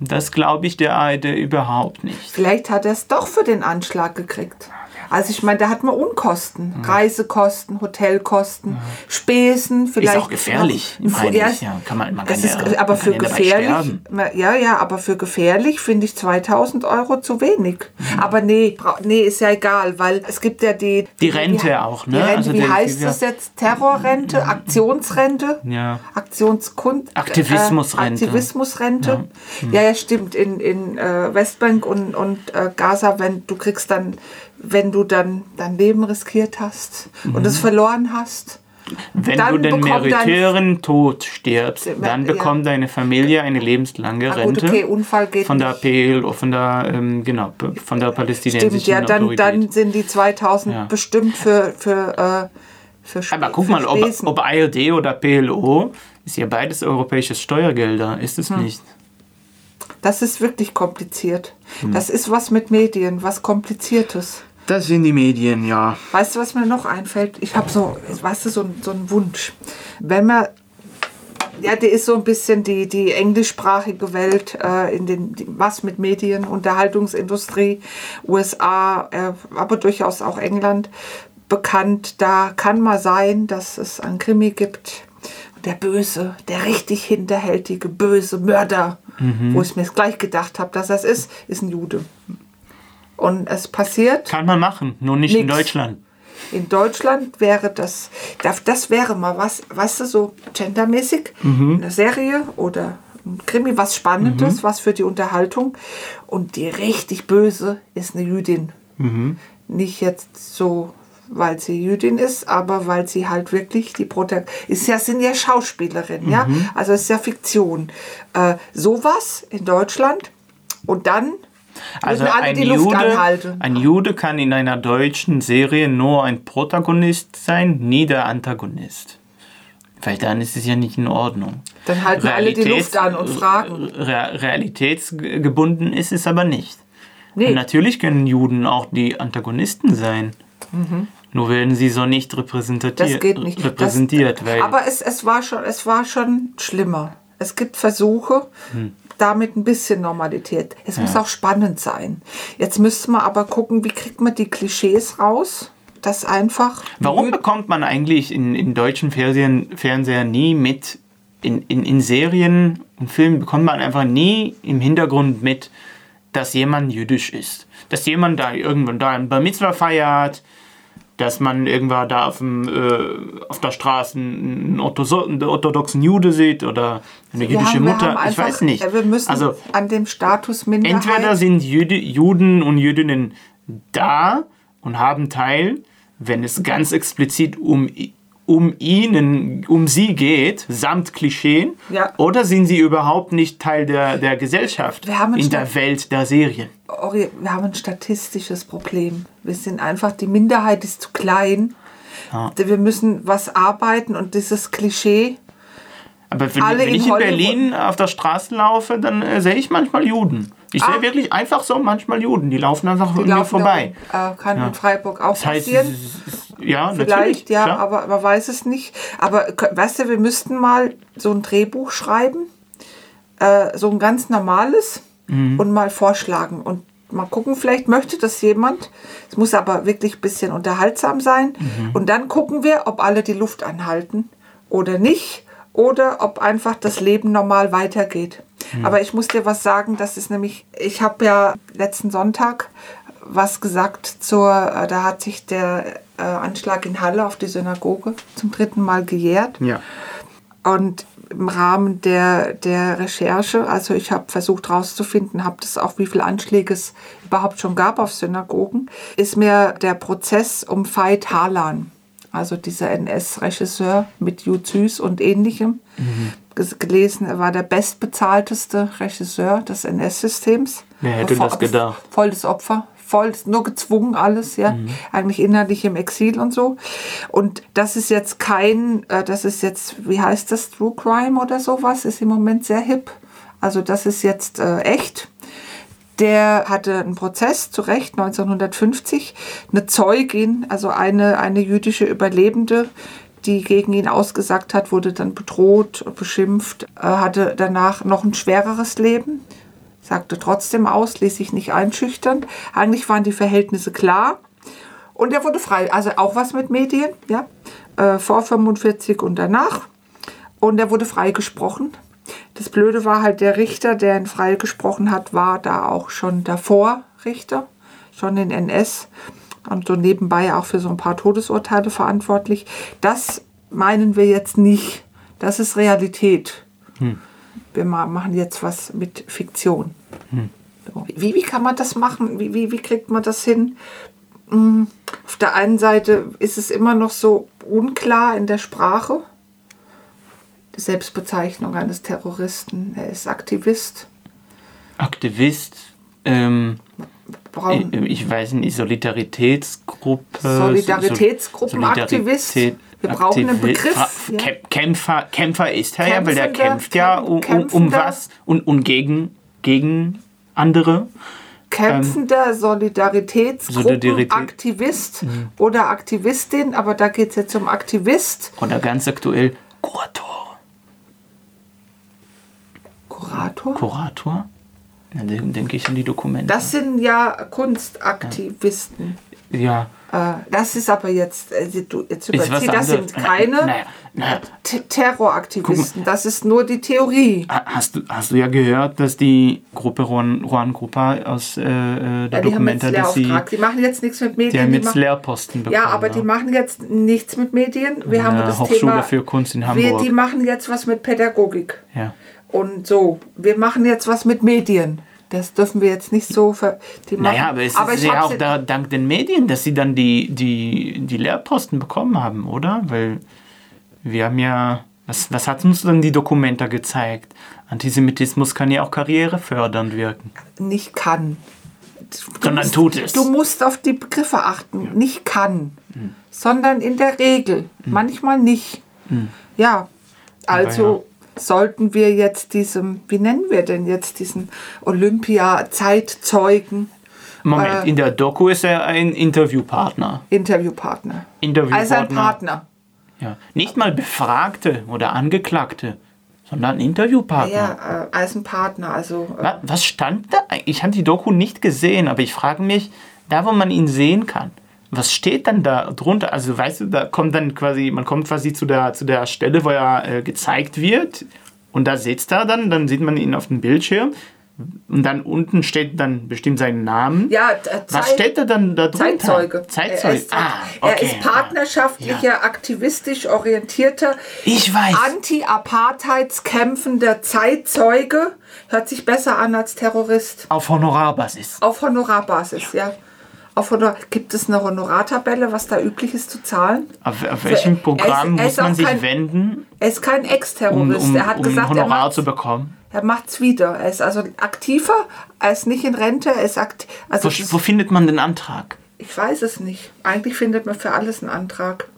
Das glaube ich der ARD überhaupt nicht. Vielleicht hat er es doch für den Anschlag gekriegt. Also ich meine, da hat man Unkosten, Reisekosten, Hotelkosten, Spesen, vielleicht. auch gefährlich, meine ja, ich, ja. Kann man- man kann ist, ja- aber für ja gefährlich, ja, ja, aber für gefährlich finde ich 2000 Euro zu wenig. Aber nee, nee, ist ja egal, weil es gibt ja die. Die Rente auch, ne? Die Rente, Also wie die- heißt die- das jetzt? Terrorrente, Aktionsrente? Ja. Aktionskund Aktivismusrente. Äh, Aktivismusrente. Ja. ja, stimmt. In, in äh, Westbank und, und äh, Gaza, wenn du kriegst dann, wenn du dann dein Leben riskiert hast und es verloren hast. Wenn du den meritären Tod stirbst, dann Ja. bekommt deine Familie eine lebenslange Ah, gut, Rente. okay, Unfall geht von der nicht. PLO, von der, ähm, genau, von der palästinensischen Stimmt, ja, dann, Autorität. dann sind die 2000 Ja. bestimmt für, für, äh, für Sp- Aber guck mal, ob, ob ARD oder PLO, ist ja beides europäische Steuergelder, ist es Hm. nicht? Das ist wirklich kompliziert. Hm. Das ist was mit Medien, was Kompliziertes. Das sind die Medien, ja. Weißt du, was mir noch einfällt? Ich habe so, weißt du, so, so einen Wunsch. Wenn man, ja, der ist so ein bisschen die, die englischsprachige Welt, äh, in den, die, was mit Medien, Unterhaltungsindustrie, USA, äh, aber durchaus auch England bekannt. Da kann mal sein, dass es ein Krimi gibt. Der Böse, der richtig hinterhältige, böse Mörder, Mhm. wo ich mir gleich gedacht habe, dass das ist, ist ein Jude. Und es passiert. Kann man machen, nur nicht in Nix. Deutschland. In Deutschland wäre das, das wäre mal was, weißt du, so gendermäßig, Mhm. eine Serie oder ein Krimi, was Spannendes, was für die Unterhaltung. Und die richtig böse ist eine Jüdin. Mhm. Nicht jetzt so, weil sie Jüdin ist, aber weil sie halt wirklich die Protagonistin ist. Ja, sind ja Schauspielerinnen, ja. Mhm. Also ist ja Fiktion. Äh, sowas in Deutschland und dann Also ein Jude, ein Jude kann in einer deutschen Serie nur ein Protagonist sein, nie der Antagonist. Weil dann ist es ja nicht in Ordnung. Dann halten alle die Luft an und fragen. Re realitätsgebunden ist es aber nicht. Nee. Natürlich können Juden auch die Antagonisten sein. Nur werden sie so nicht repräsentiert. Mhm. Das geht nicht. repräsentiert das, aber es, es, war schon, es war schon schlimmer. Es gibt Versuche, Hm. Damit ein bisschen Normalität. Es muss auch spannend sein. Jetzt müsste man aber gucken, wie kriegt man die Klischees raus? Das einfach. Warum bekommt man eigentlich in, in deutschen Fernsehen, Fernseher nie mit, in, in, in Serien und Filmen bekommt man einfach nie im Hintergrund mit, dass jemand jüdisch ist. Dass jemand da irgendwann da ein Bar Mitzvah feiert, dass man irgendwann da auf, dem, äh, auf der Straße einen, Orthoso einen orthodoxen Jude sieht oder eine jüdische haben- Mutter. haben ich einfach- weiß nicht. äh, Wir müssen also an dem Status Minderheit. entweder sind Jüde, Juden und Jüdinnen da und haben Teil, wenn es ganz explizit um, um ihnen, um sie geht, samt Klischeen, Ja. oder sind sie überhaupt nicht Teil der, der Gesellschaft Wir haben in schon- der Welt der Serien? Wir haben ein statistisches Problem. Wir sind einfach, die Minderheit ist zu klein. Wir müssen was arbeiten und dieses Klischee, Aber wenn, wenn in ich in Hollywood- Berlin auf der Straße laufe, dann äh, sehe ich manchmal Juden. Ich Ah. sehe wirklich einfach so manchmal Juden. Die laufen einfach die mir laufen vorbei. Äh, kann in Freiburg auch Das heißt, passieren. Ja, natürlich. Vielleicht, ja, klar. aber man weiß es nicht. Aber weißt du, wir müssten mal so ein Drehbuch schreiben, äh, so ein ganz normales Mhm. und mal vorschlagen und mal gucken, vielleicht möchte das jemand. Es muss aber wirklich ein bisschen unterhaltsam sein. Mhm. Und dann gucken wir, ob alle die Luft anhalten oder nicht oder ob einfach das Leben normal weitergeht. Mhm. Aber ich muss dir was sagen, das ist nämlich, ich habe ja letzten Sonntag was gesagt zur, äh, da hat sich der äh, Anschlag in Halle auf die Synagoge zum dritten Mal gejährt. ja. Und im Rahmen der, der Recherche, also ich habe versucht herauszufinden, habe das auch, wie viele Anschläge es überhaupt schon gab auf Synagogen, ist mir der Prozess um Veit Harlan, also dieser NS-Regisseur mit Juzüs und ähnlichem, ges- gelesen. Er war der bestbezahlteste Regisseur des NS-Systems. Wer hätte das gedacht? Voll das Opfer. Voll, nur gezwungen alles, ja. Eigentlich innerlich im Exil und so. Und das ist jetzt kein, äh, das ist jetzt, wie heißt das, True Crime oder sowas, ist im Moment sehr hip. Also das ist jetzt äh, echt. Der hatte einen Prozess, zu Recht, 1950. Eine Zeugin, also eine, eine jüdische Überlebende, die gegen ihn ausgesagt hat, wurde dann bedroht, beschimpft, äh, hatte danach noch ein schwereres Leben sagte trotzdem aus, ließ sich nicht einschüchtern. Eigentlich waren die Verhältnisse klar. Und er wurde frei. Also auch was mit Medien, ja. Äh, vor 45 und danach. Und er wurde freigesprochen. Das Blöde war halt, der Richter, der ihn freigesprochen hat, war da auch schon davor Richter, schon in NS und so nebenbei auch für so ein paar Todesurteile verantwortlich. Das meinen wir jetzt nicht. Das ist Realität wir ma- machen jetzt was mit Fiktion. So. Wie, wie kann man das machen? Wie, wie, wie kriegt man das hin? Mm, Auf der einen Seite ist es immer noch so unklar in der Sprache. Die Selbstbezeichnung eines Terroristen. Er ist Aktivist. Aktivist, ähm, Braun, ich, ich weiß nicht, Solidaritätsgruppe. Solidaritätsgruppenaktivist. Solidarität- Wir brauchen einen Begriff, ja. Kämp- Kämpfer, Kämpfer ist er ja, weil der kämpft ja um, um, was und, und gegen, gegen andere. kämpfender Solidaritätsgruppenaktivist oder Aktivistin, aber da geht es jetzt um Aktivist. Oder ganz aktuell Kurator. Kurator? Kurator? Dann den- denke ich an die Dokumente. Das sind ja Kunstaktivisten. ja. Äh, Das ist aber jetzt, äh, du, jetzt überzieh, das sind keine Naja, naja. T- Terroraktivisten, das ist nur die Theorie. Ha- Hast du, hast du ja gehört, dass die Gruppe Juan, Juan Grupa aus äh, äh, der Ja, die haben jetzt Dokumenta, dass sie. Die machen jetzt nichts mit die Medien. haben die jetzt machen, Lehrposten bekommen. ja, aber die ne? machen jetzt nichts mit Medien. Wir haben der das Hochschule Thema. für Kunst in wir, Hamburg. die machen jetzt was mit Pädagogik. ja. Und so, wir machen jetzt was mit Medien. Das dürfen wir jetzt nicht so ver. Die machen. Naja, aber es ist ich ja auch da, dank den Medien, dass sie dann die, die, die Lehrposten bekommen haben, oder? Weil wir haben ja. Was, was hat uns dann die Dokumenta gezeigt? Antisemitismus kann ja auch karrierefördernd wirken. nicht kann. Du Sondern musst, tut es. Du musst auf die Begriffe achten. Nicht kann, sondern in der Regel. Manchmal nicht. Ja, also sollten wir jetzt diesem, wie nennen wir denn jetzt diesen Olympia-Zeitzeugen, Moment, Äh, in der Doku ist er ein Interviewpartner. Interviewpartner? Interviewpartner. Also ein Partner. Ja. Nicht mal Befragte oder Angeklagte, sondern Interviewpartner. Ja, äh, als ein Partner. Also äh, Wa- Was stand da? Ich habe die Doku nicht gesehen, aber ich frage mich, da wo man ihn sehen kann, was steht dann da drunter? Also weißt du, da kommt dann quasi, man kommt quasi zu der, zu der Stelle, wo er äh, gezeigt wird und da sitzt er dann, dann sieht man ihn auf dem Bildschirm Und dann unten steht dann bestimmt sein Name. Ja, äh, Was Zeit- steht da dann da drunter? Zeitzeuge. Er Zeitzeuge. ist, ah, er okay. ist partnerschaftlicher, aktivistisch orientierter, Ich weiß. anti-Apartheidskämpfender Zeitzeuge. Hört sich besser an als Terrorist. Auf Honorarbasis. Auf Honorarbasis, ja. Auf Honor Gibt es eine Honorartabelle, was da üblich ist zu zahlen? Auf, auf welchem er ist- Programm er muss ist auch man sich kein- wenden, Er ist kein um, Ex-Terrorist. um, er hat um gesagt, er Honorar macht zu bekommen? er macht's wieder. Er ist also aktiver, er ist nicht in Rente, er ist akt also Wo, ist- wo findet man den Antrag? Ich weiß es nicht. Eigentlich findet man für alles einen Antrag.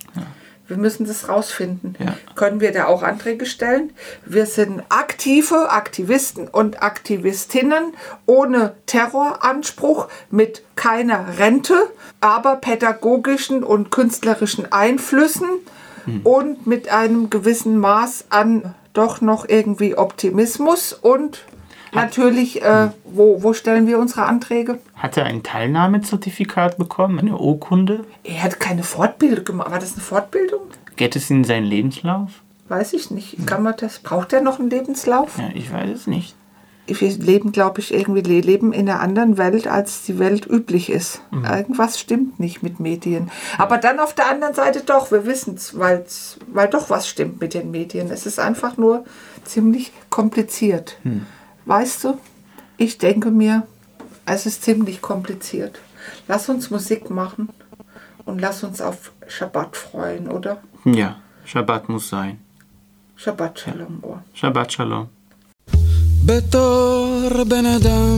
Wir müssen das rausfinden. Ja. Können wir da auch Anträge stellen? Wir sind aktive Aktivisten und Aktivistinnen ohne Terroranspruch, mit keiner Rente, aber pädagogischen und künstlerischen Einflüssen und mit einem gewissen Maß an doch noch irgendwie Optimismus und natürlich, äh, wo, wo stellen wir unsere Anträge? Hat er ein Teilnahmezertifikat bekommen, eine Urkunde? Er hat keine Fortbildung gemacht. War das eine Fortbildung? Geht es in seinen Lebenslauf? Weiß ich nicht. Kann man das? Braucht er noch einen Lebenslauf? Ja, ich weiß es nicht. Wir leben, glaube ich, irgendwie leben in einer anderen Welt, als die Welt üblich ist. Irgendwas stimmt nicht mit Medien. Aber dann auf der anderen Seite doch, wir wissen es, weil doch was stimmt mit den Medien. Es ist einfach nur ziemlich kompliziert Weißt du, ich denke mir, es ist ziemlich kompliziert. Lass uns Musik machen und lass uns auf Schabbat freuen, oder? Ja, Shabbat muss sein. Shabbat Shalom. Ohr. Shabbat Shalom. בתור בן אדם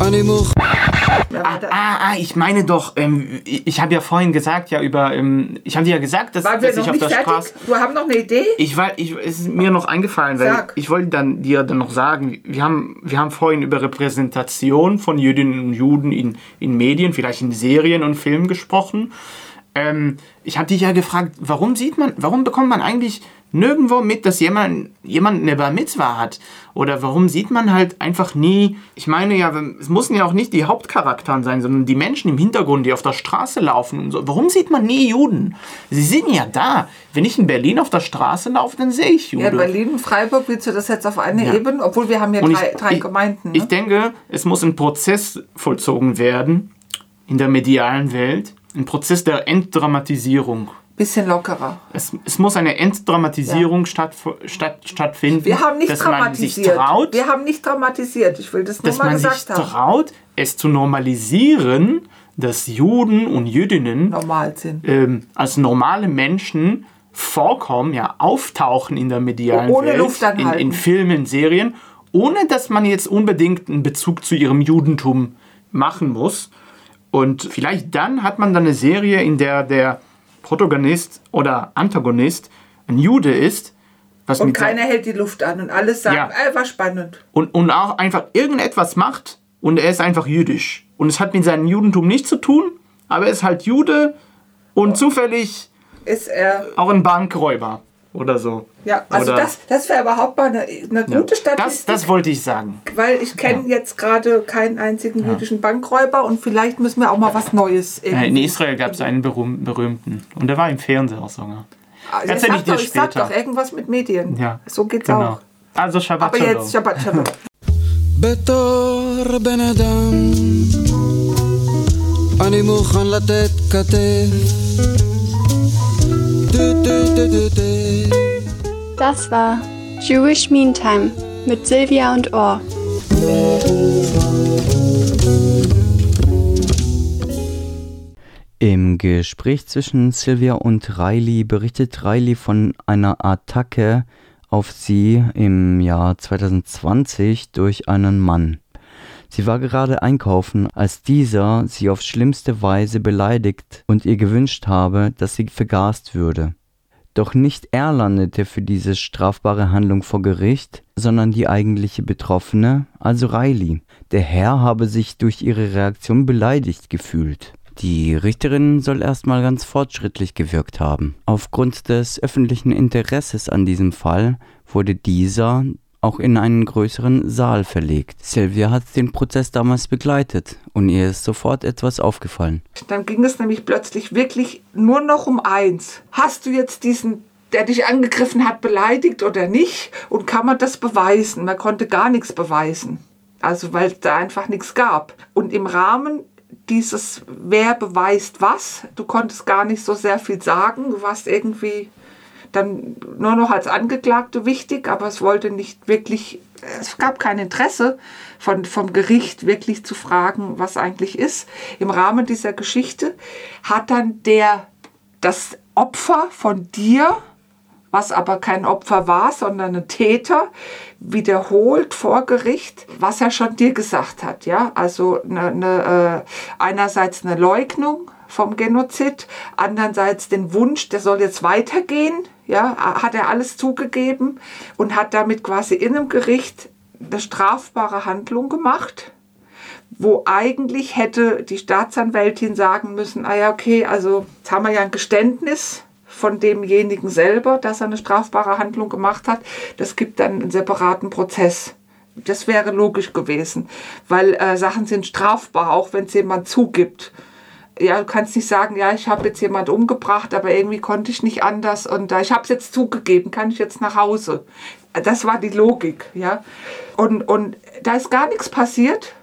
אני מוכן Ja, Ah, ah, ah, ich meine doch, ähm, ich, habe ja vorhin gesagt, ja, über, ähm, ich habe dir ja gesagt, dass, dass ich auf der fertig? Straße. Du haben noch eine Idee? Ich war, ich, es ist mir noch eingefallen, weil Sag. ich wollte dann dir dann noch sagen, wir haben, wir haben vorhin über Repräsentation von Jüdinnen und Juden in, in Medien, vielleicht in Serien und Filmen gesprochen. Ähm, ich habe dich ja gefragt, warum sieht man, warum bekommt man eigentlich nirgendwo mit, dass jemand, jemand eine Bar Mitzwa hat? Oder warum sieht man halt einfach nie, ich meine ja, es müssen ja auch nicht die Hauptcharakteren sein, sondern die Menschen im Hintergrund, die auf der Straße laufen und so. Warum sieht man nie Juden? Sie sind ja da. Wenn ich in Berlin auf der Straße laufe, dann sehe ich Juden. Ja, Berlin Freiburg willst du das jetzt auf eine Ja. Ebene, obwohl wir haben ja Und drei, drei ich, Gemeinden. Ich Ne? denke, es muss ein Prozess vollzogen werden in der medialen Welt. Ein Prozess der Entdramatisierung. Bisschen lockerer. Es, es muss eine Entdramatisierung statt, statt, stattfinden. Wir haben nicht dass man sich dramatisiert. traut, Wir haben nicht dramatisiert. Ich will das nur dass mal man sich gesagt haben. traut, es zu normalisieren, dass Juden und Jüdinnen Normal ähm, als normale Menschen vorkommen, ja, auftauchen in der medialen Ohne Welt, Luft in, in Filmen, Serien, ohne dass man jetzt unbedingt einen Bezug zu ihrem Judentum machen muss. Und vielleicht dann hat man dann eine Serie, in der der Protagonist oder Antagonist ein Jude ist, was Und keiner hält die Luft an und alles sagen, Ja. ey, war spannend. und, und auch einfach irgendetwas macht und er ist einfach jüdisch. Und es hat mit seinem Judentum nichts zu tun, aber er ist halt Jude und zufällig Ist er. auch ein Bankräuber oder so. Ja, also Oder- das, das wäre überhaupt mal eine, eine Ja. gute Das, Statistik. das wollte ich sagen. weil ich kenne jetzt gerade keinen einzigen jüdischen Bankräuber und vielleicht müssen wir auch mal was Neues Äh, In irgendwie- Israel gab es einen berühm- berühmten und der war im Fernsehen auch sogar. Ah, Ich Erzähl ich sag dir doch, ich sag später. doch irgendwas mit Medien. Ja, So geht's genau. auch. Also Shabbat Aber Shalom. jetzt Shabbat Shabbat. בתור בן אדם אני מוכן לתת כתף das war Jewish Meantime mit Silvia und Ohr. Im Gespräch zwischen Sylvia und Riley berichtet Riley von einer Attacke auf sie im Jahr 2020 durch einen Mann. Sie war gerade einkaufen, als dieser sie auf schlimmste Weise beleidigt und ihr gewünscht habe, dass sie vergast würde. Doch nicht er landete für diese strafbare Handlung vor Gericht, sondern die eigentliche Betroffene, also Riley. Der Herr habe sich durch ihre Reaktion beleidigt gefühlt. Die Richterin soll erstmal ganz fortschrittlich gewirkt haben. Aufgrund des öffentlichen Interesses an diesem Fall wurde dieser auch in einen größeren Saal verlegt. Sylvia hat den Prozess damals begleitet und ihr ist sofort etwas aufgefallen. Dann ging es nämlich plötzlich wirklich nur noch um eins. Hast du jetzt diesen der dich angegriffen hat, beleidigt oder nicht? Und kann man das beweisen? Man konnte gar nichts beweisen. Also weil es da einfach nichts gab. Und im Rahmen dieses, wer beweist was, du konntest gar nicht so sehr viel sagen. Du warst irgendwie dann nur noch als Angeklagte wichtig, aber es wollte nicht wirklich, es gab kein Interesse von, vom Gericht wirklich zu fragen, was eigentlich ist. Im Rahmen dieser Geschichte hat dann der, das Opfer von dir was aber kein Opfer war, sondern ein Täter, wiederholt vor Gericht, was er schon dir gesagt hat. Ja? Also eine, eine, äh, einerseits eine Leugnung vom Genozid, andererseits den Wunsch, der soll jetzt weitergehen. Ja? Hat er alles zugegeben und hat damit quasi in einem Gericht eine strafbare Handlung gemacht wo eigentlich hätte die Staatsanwältin sagen müssen, ah ja, okay, also jetzt haben wir ja ein Geständnis, von demjenigen selber, dass er eine strafbare Handlung gemacht hat. Das gibt dann einen separaten Prozess. Das wäre logisch gewesen, weil äh, Sachen sind strafbar, auch wenn es jemand zugibt. Ja, du kannst nicht sagen, ja, ich habe jetzt jemand umgebracht, aber irgendwie konnte ich nicht anders und äh, ich habe es jetzt zugegeben, kann ich jetzt nach Hause. Das war die Logik, ja. Und, und da ist gar nichts passiert.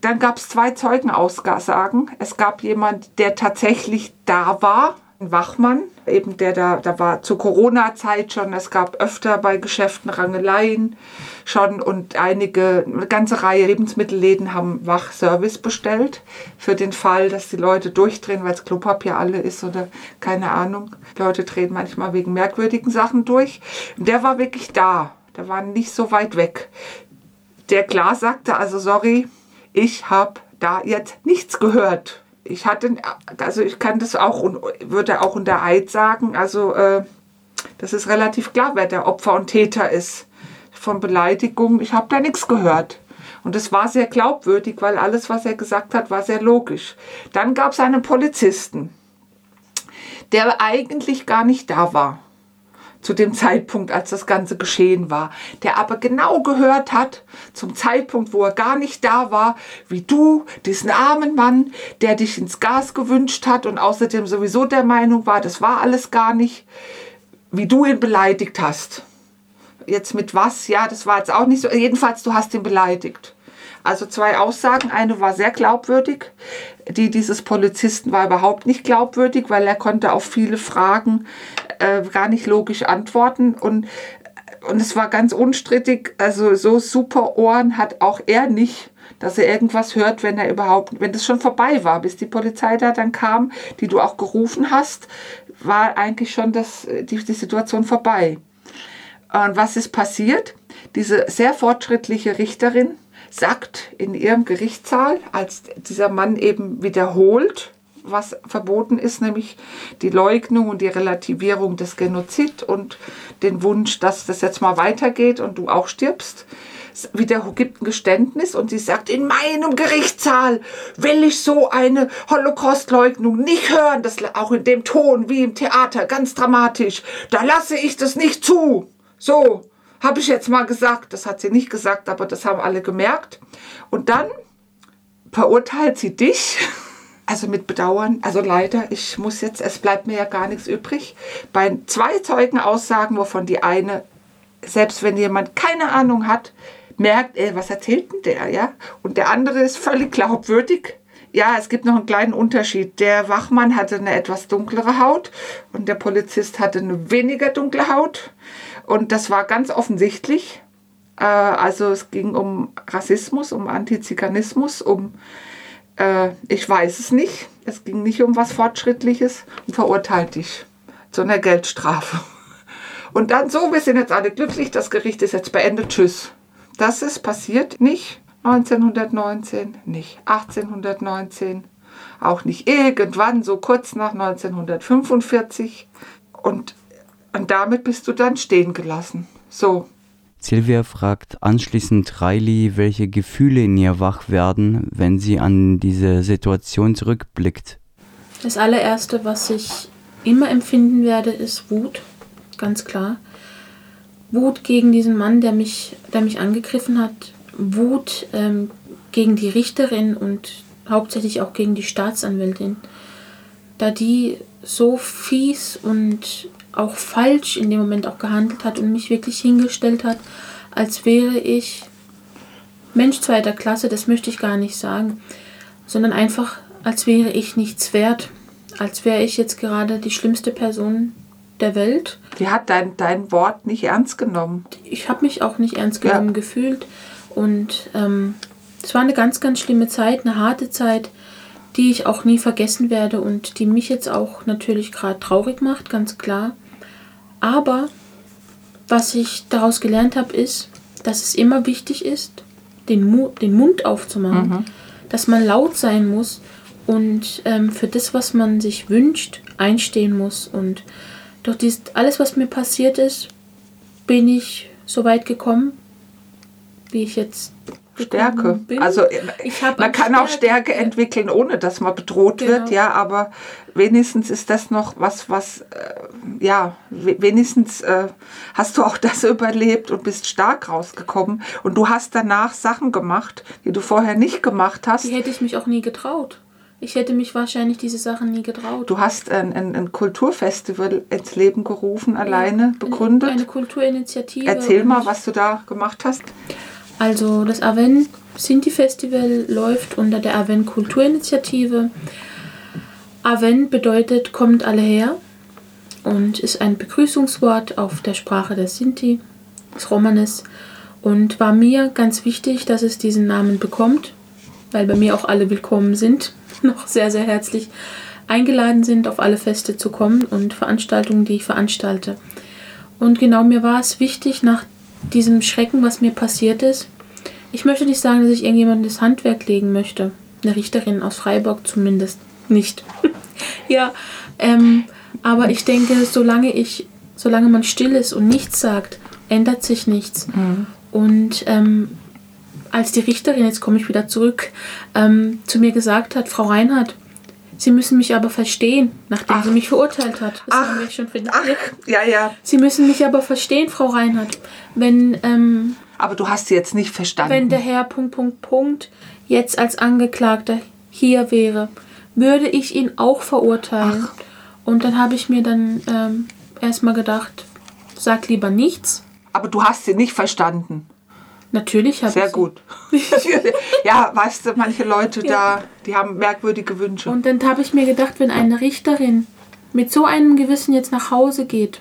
Dann gab es zwei Zeugenaussagen. Es gab jemand, der tatsächlich da war, Wachmann, eben der da, da war zur Corona-Zeit schon, es gab öfter bei Geschäften Rangeleien schon und einige, eine ganze Reihe Lebensmittelläden haben Wachservice bestellt für den Fall, dass die Leute durchdrehen, weil es Klopapier alle ist oder keine Ahnung. Die Leute drehen manchmal wegen merkwürdigen Sachen durch. Der war wirklich da, der war nicht so weit weg. Der klar sagte, also sorry, ich habe da jetzt nichts gehört ich hatte, also ich kann das auch und würde auch unter Eid sagen, also äh, das ist relativ klar, wer der Opfer und Täter ist. Von Beleidigung, ich habe da nichts gehört. Und es war sehr glaubwürdig, weil alles, was er gesagt hat, war sehr logisch. Dann gab es einen Polizisten, der eigentlich gar nicht da war zu dem Zeitpunkt, als das Ganze geschehen war, der aber genau gehört hat, zum Zeitpunkt, wo er gar nicht da war, wie du, diesen armen Mann, der dich ins Gas gewünscht hat und außerdem sowieso der Meinung war, das war alles gar nicht, wie du ihn beleidigt hast. Jetzt mit was? Ja, das war jetzt auch nicht so. Jedenfalls, du hast ihn beleidigt. Also zwei Aussagen. Eine war sehr glaubwürdig. Die dieses Polizisten war überhaupt nicht glaubwürdig, weil er konnte auf viele Fragen äh, gar nicht logisch antworten und und es war ganz unstrittig, also so super Ohren hat auch er nicht, dass er irgendwas hört, wenn er überhaupt, wenn das schon vorbei war, bis die Polizei da dann kam, die du auch gerufen hast, war eigentlich schon das, die, die Situation vorbei. Und was ist passiert? Diese sehr fortschrittliche Richterin sagt in ihrem Gerichtssaal, als dieser Mann eben wiederholt, was verboten ist, nämlich die Leugnung und die Relativierung des Genozid und den Wunsch, dass das jetzt mal weitergeht und du auch stirbst. Wieder gibt ein Geständnis und sie sagt, in meinem Gerichtssaal will ich so eine Holocaustleugnung nicht hören, das auch in dem Ton wie im Theater, ganz dramatisch. Da lasse ich das nicht zu. So, habe ich jetzt mal gesagt. Das hat sie nicht gesagt, aber das haben alle gemerkt. Und dann verurteilt sie dich also mit Bedauern, also leider, ich muss jetzt, es bleibt mir ja gar nichts übrig. Bei zwei Zeugenaussagen, wovon die eine, selbst wenn jemand keine Ahnung hat, merkt, ey, was erzählt denn der, ja? Und der andere ist völlig glaubwürdig. Ja, es gibt noch einen kleinen Unterschied. Der Wachmann hatte eine etwas dunklere Haut und der Polizist hatte eine weniger dunkle Haut. Und das war ganz offensichtlich. Äh, also es ging um Rassismus, um Antiziganismus, um äh, ich weiß es nicht, es ging nicht um was Fortschrittliches und verurteilt dich zu einer Geldstrafe. Und dann so, wir sind jetzt alle glücklich, das Gericht ist jetzt beendet, tschüss. Das ist passiert nicht 1919, nicht 1819, auch nicht irgendwann, so kurz nach 1945. Und, und damit bist du dann stehen gelassen. So, Silvia fragt anschließend Riley, welche Gefühle in ihr wach werden, wenn sie an diese Situation zurückblickt. Das allererste, was ich immer empfinden werde, ist Wut, ganz klar. Wut gegen diesen Mann, der mich, der mich angegriffen hat. Wut ähm, gegen die Richterin und hauptsächlich auch gegen die Staatsanwältin. Da die so fies und auch falsch in dem Moment auch gehandelt hat und mich wirklich hingestellt hat, als wäre ich Mensch zweiter Klasse, das möchte ich gar nicht sagen, sondern einfach, als wäre ich nichts wert, als wäre ich jetzt gerade die schlimmste Person der Welt. Die hat dein, dein Wort nicht ernst genommen. Ich habe mich auch nicht ernst genommen ja. gefühlt und ähm, es war eine ganz, ganz schlimme Zeit, eine harte Zeit, die ich auch nie vergessen werde und die mich jetzt auch natürlich gerade traurig macht, ganz klar. Aber was ich daraus gelernt habe, ist, dass es immer wichtig ist, den, Mu den Mund aufzumachen, mhm. dass man laut sein muss und ähm, für das, was man sich wünscht, einstehen muss. Und durch dies, alles, was mir passiert ist, bin ich so weit gekommen, wie ich jetzt Stärke. Bin. Also man kann Stärke. auch Stärke entwickeln, ohne dass man bedroht genau. wird, ja, aber wenigstens ist das noch was, was, äh, ja, wenigstens äh, hast du auch das überlebt und bist stark rausgekommen. Und du hast danach Sachen gemacht, die du vorher nicht gemacht hast. Die hätte ich mich auch nie getraut. Ich hätte mich wahrscheinlich diese Sachen nie getraut. Du hast ein, ein, ein Kulturfestival ins Leben gerufen, alleine ja, begründet. Eine Kulturinitiative. Erzähl mal, was du da gemacht hast. Also das Aven Sinti Festival läuft unter der Aven Kulturinitiative. Aven bedeutet kommt alle her und ist ein Begrüßungswort auf der Sprache der Sinti, des Romanes. Und war mir ganz wichtig, dass es diesen Namen bekommt, weil bei mir auch alle willkommen sind, noch sehr, sehr herzlich eingeladen sind, auf alle Feste zu kommen und Veranstaltungen, die ich veranstalte. Und genau mir war es wichtig, nach diesem Schrecken, was mir passiert ist. Ich möchte nicht sagen, dass ich irgendjemandem das Handwerk legen möchte. Eine Richterin aus Freiburg zumindest nicht. ja, ähm, aber ich denke, solange ich, solange man still ist und nichts sagt, ändert sich nichts. Mhm. Und ähm, als die Richterin, jetzt komme ich wieder zurück, ähm, zu mir gesagt hat, Frau Reinhardt, Sie müssen mich aber verstehen, nachdem ach. sie mich verurteilt hat. Das ach, haben wir schon ach, ja, ja. Sie müssen mich aber verstehen, Frau Reinhardt. Wenn, ähm, aber du hast sie jetzt nicht verstanden. Wenn der Herr Punkt, Punkt, Punkt jetzt als Angeklagter hier wäre, würde ich ihn auch verurteilen. Ach. Und dann habe ich mir dann ähm, erstmal gedacht, sag lieber nichts. Aber du hast sie nicht verstanden. Natürlich habe ich. Sehr gut. ja, weißt du, manche Leute ja. da, die haben merkwürdige Wünsche. Und dann habe ich mir gedacht, wenn eine Richterin mit so einem Gewissen jetzt nach Hause geht,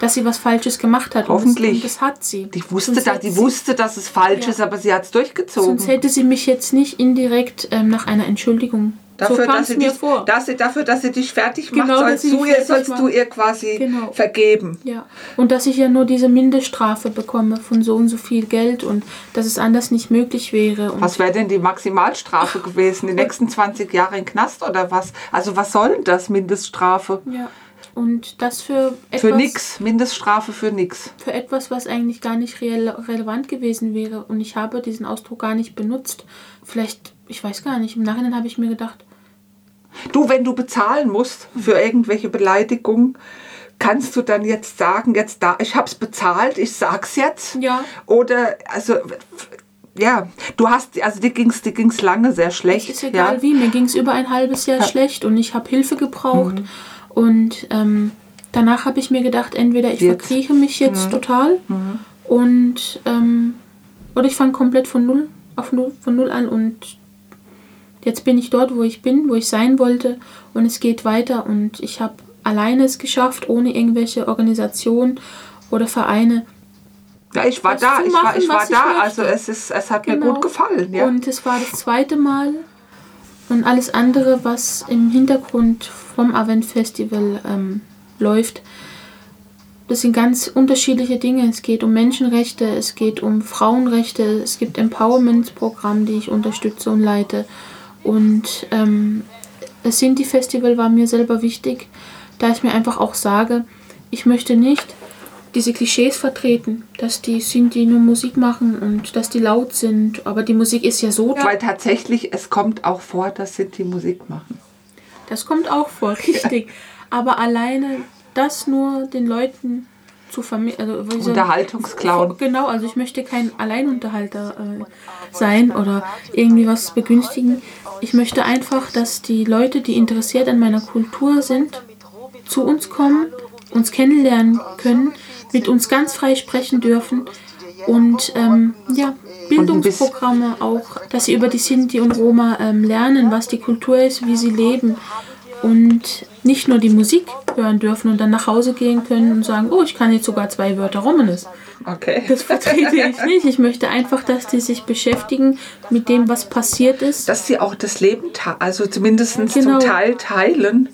dass sie was Falsches gemacht hat. Hoffentlich. Und das, hat sie. Die wusste, da, die wusste, dass es falsch ja. ist, aber sie hat es durchgezogen. Sonst hätte sie mich jetzt nicht indirekt ähm, nach einer Entschuldigung Dafür, so dass sie mir dich, vor. Dass sie, dafür, dass sie dich fertig macht, genau, sollst, du ihr, sollst du ihr quasi genau. vergeben. Ja. Und dass ich ja nur diese Mindeststrafe bekomme von so und so viel Geld und dass es anders nicht möglich wäre. Und was wäre denn die Maximalstrafe gewesen? Die nächsten 20 Jahre in Knast oder was? Also was soll denn das, Mindeststrafe? Ja. Und das für etwas, Für nix, Mindeststrafe für nix. Für etwas, was eigentlich gar nicht re relevant gewesen wäre. Und ich habe diesen Ausdruck gar nicht benutzt. Vielleicht, ich weiß gar nicht, im Nachhinein habe ich mir gedacht, Du, wenn du bezahlen musst für irgendwelche Beleidigungen, kannst du dann jetzt sagen, jetzt da, ich habe es bezahlt, ich sag's jetzt? Ja. Oder also ja, du hast, also dir ging's, dir ging's lange sehr schlecht. Ist egal ja. wie, mir ging's über ein halbes Jahr ja. schlecht und ich habe Hilfe gebraucht mhm. und ähm, danach habe ich mir gedacht, entweder ich jetzt. verkrieche mich jetzt mhm. total mhm. und ähm, oder ich fange komplett von null auf null von null an und Jetzt bin ich dort, wo ich bin, wo ich sein wollte und es geht weiter und ich habe alleine es geschafft, ohne irgendwelche Organisationen oder Vereine. Ja, ich war da, ich war, ich war da, also es, ist, es hat genau. mir gut gefallen. Ja. Und es war das zweite Mal und alles andere, was im Hintergrund vom Avent Festival ähm, läuft, das sind ganz unterschiedliche Dinge. Es geht um Menschenrechte, es geht um Frauenrechte, es gibt Empowerment-Programme, die ich unterstütze und leite. Und ähm, das Sinti-Festival war mir selber wichtig, da ich mir einfach auch sage, ich möchte nicht diese Klischees vertreten, dass die Sinti nur Musik machen und dass die laut sind, aber die Musik ist ja so. Weil tatsächlich, es kommt auch vor, dass Sinti Musik machen. Das kommt auch vor, richtig. Ja. Aber alleine das nur den Leuten zu vermitteln. Also, Unterhaltungsclown. Genau, also ich möchte kein Alleinunterhalter äh, sein oder irgendwie was begünstigen. Ich möchte einfach, dass die Leute, die interessiert an meiner Kultur sind, zu uns kommen uns kennenlernen können, mit uns ganz frei sprechen dürfen und ähm, ja, Bildungsprogramme auch, dass sie über die Sinti und Roma ähm, lernen, was die Kultur ist, wie sie leben und nicht nur die Musik hören dürfen und dann nach Hause gehen können und sagen, oh, ich kann jetzt sogar zwei Wörter Romanes. Okay. Das vertrete ich nicht. Ich möchte einfach, dass die sich beschäftigen mit dem, was passiert ist. Dass sie auch das Leben, also zumindest Genau. zum Teil teilen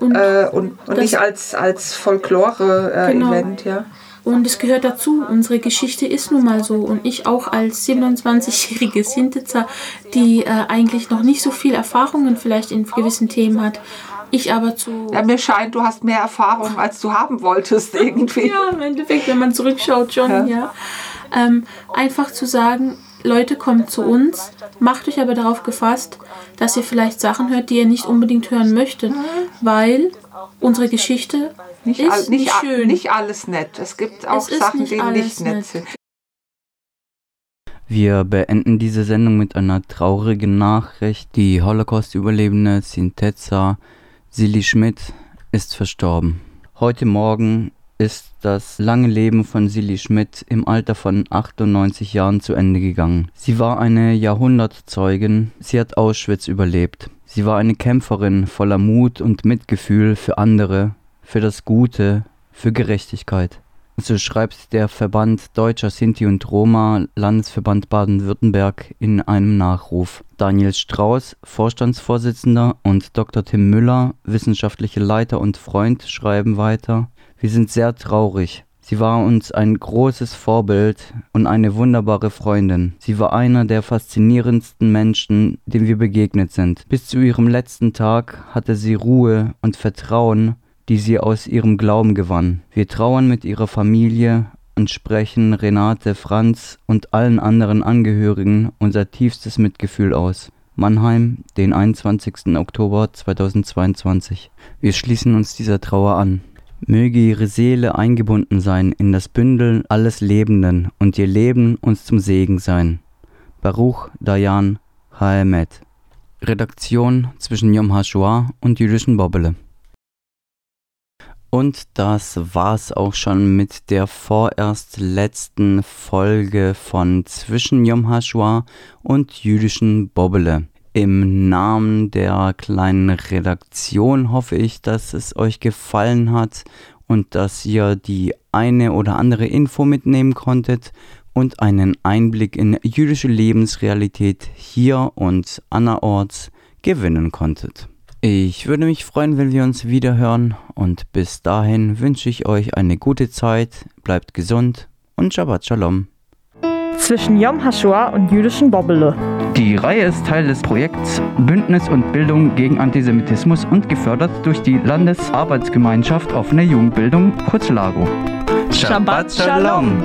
Und äh, und, und nicht als, als Folklore-Event, Genau. ja. Und es gehört dazu. Unsere Geschichte ist nun mal so. Und ich auch als 27-jährige Sintitzer, die äh, eigentlich noch nicht so viel Erfahrungen vielleicht in gewissen Themen hat, ich aber zu. Ja, mir scheint, du hast mehr Erfahrung, als du haben wolltest irgendwie. Ja, im Endeffekt, wenn man zurückschaut, schon, Ja. ja. Ähm, einfach zu sagen, Leute, kommt zu uns, macht euch aber darauf gefasst, dass ihr vielleicht Sachen hört, die ihr nicht unbedingt hören möchtet, weil unsere Geschichte Nicht, ist all, nicht, nicht schön. nicht alles nett. Es gibt auch ist Sachen, nicht die nicht nett nett. sind. Wir beenden diese Sendung mit einer traurigen Nachricht. Die Holocaust-Überlebende Sintetza Silly Schmidt ist verstorben. Heute Morgen ist das lange Leben von Silly Schmidt im Alter von 98 Jahren zu Ende gegangen. Sie war eine Jahrhundertzeugin, sie hat Auschwitz überlebt. Sie war eine Kämpferin voller Mut und Mitgefühl für andere, für das Gute, für Gerechtigkeit. So schreibt der Verband Deutscher Sinti und Roma, Landesverband Baden-Württemberg, in einem Nachruf. Daniel Strauß, Vorstandsvorsitzender, und Dr. Tim Müller, wissenschaftlicher Leiter und Freund, schreiben weiter. Wir sind sehr traurig. Sie war uns ein großes Vorbild und eine wunderbare Freundin. Sie war einer der faszinierendsten Menschen, dem wir begegnet sind. Bis zu ihrem letzten Tag hatte sie Ruhe und Vertrauen, die sie aus ihrem Glauben gewann. Wir trauern mit ihrer Familie und sprechen Renate, Franz und allen anderen Angehörigen unser tiefstes Mitgefühl aus. Mannheim, den 21. Oktober 2022. Wir schließen uns dieser Trauer an. Möge ihre Seele eingebunden sein in das Bündel alles Lebenden und ihr Leben uns zum Segen sein. Baruch Dayan Haemet. Redaktion zwischen Yom HaShoah und jüdischen Bobbele. Und das war's auch schon mit der vorerst letzten Folge von Zwischen Yom HaShoah und jüdischen Bobbele. Im Namen der kleinen Redaktion hoffe ich, dass es euch gefallen hat und dass ihr die eine oder andere Info mitnehmen konntet und einen Einblick in jüdische Lebensrealität hier und anderorts gewinnen konntet. Ich würde mich freuen, wenn wir uns wieder hören und bis dahin wünsche ich euch eine gute Zeit, bleibt gesund und Shabbat Shalom. Zwischen Yom HaShoah und jüdischen Bobbele. Die Reihe ist Teil des Projekts Bündnis und Bildung gegen Antisemitismus und gefördert durch die Landesarbeitsgemeinschaft Offene Jugendbildung, kurz LAGO. Shabbat Shalom.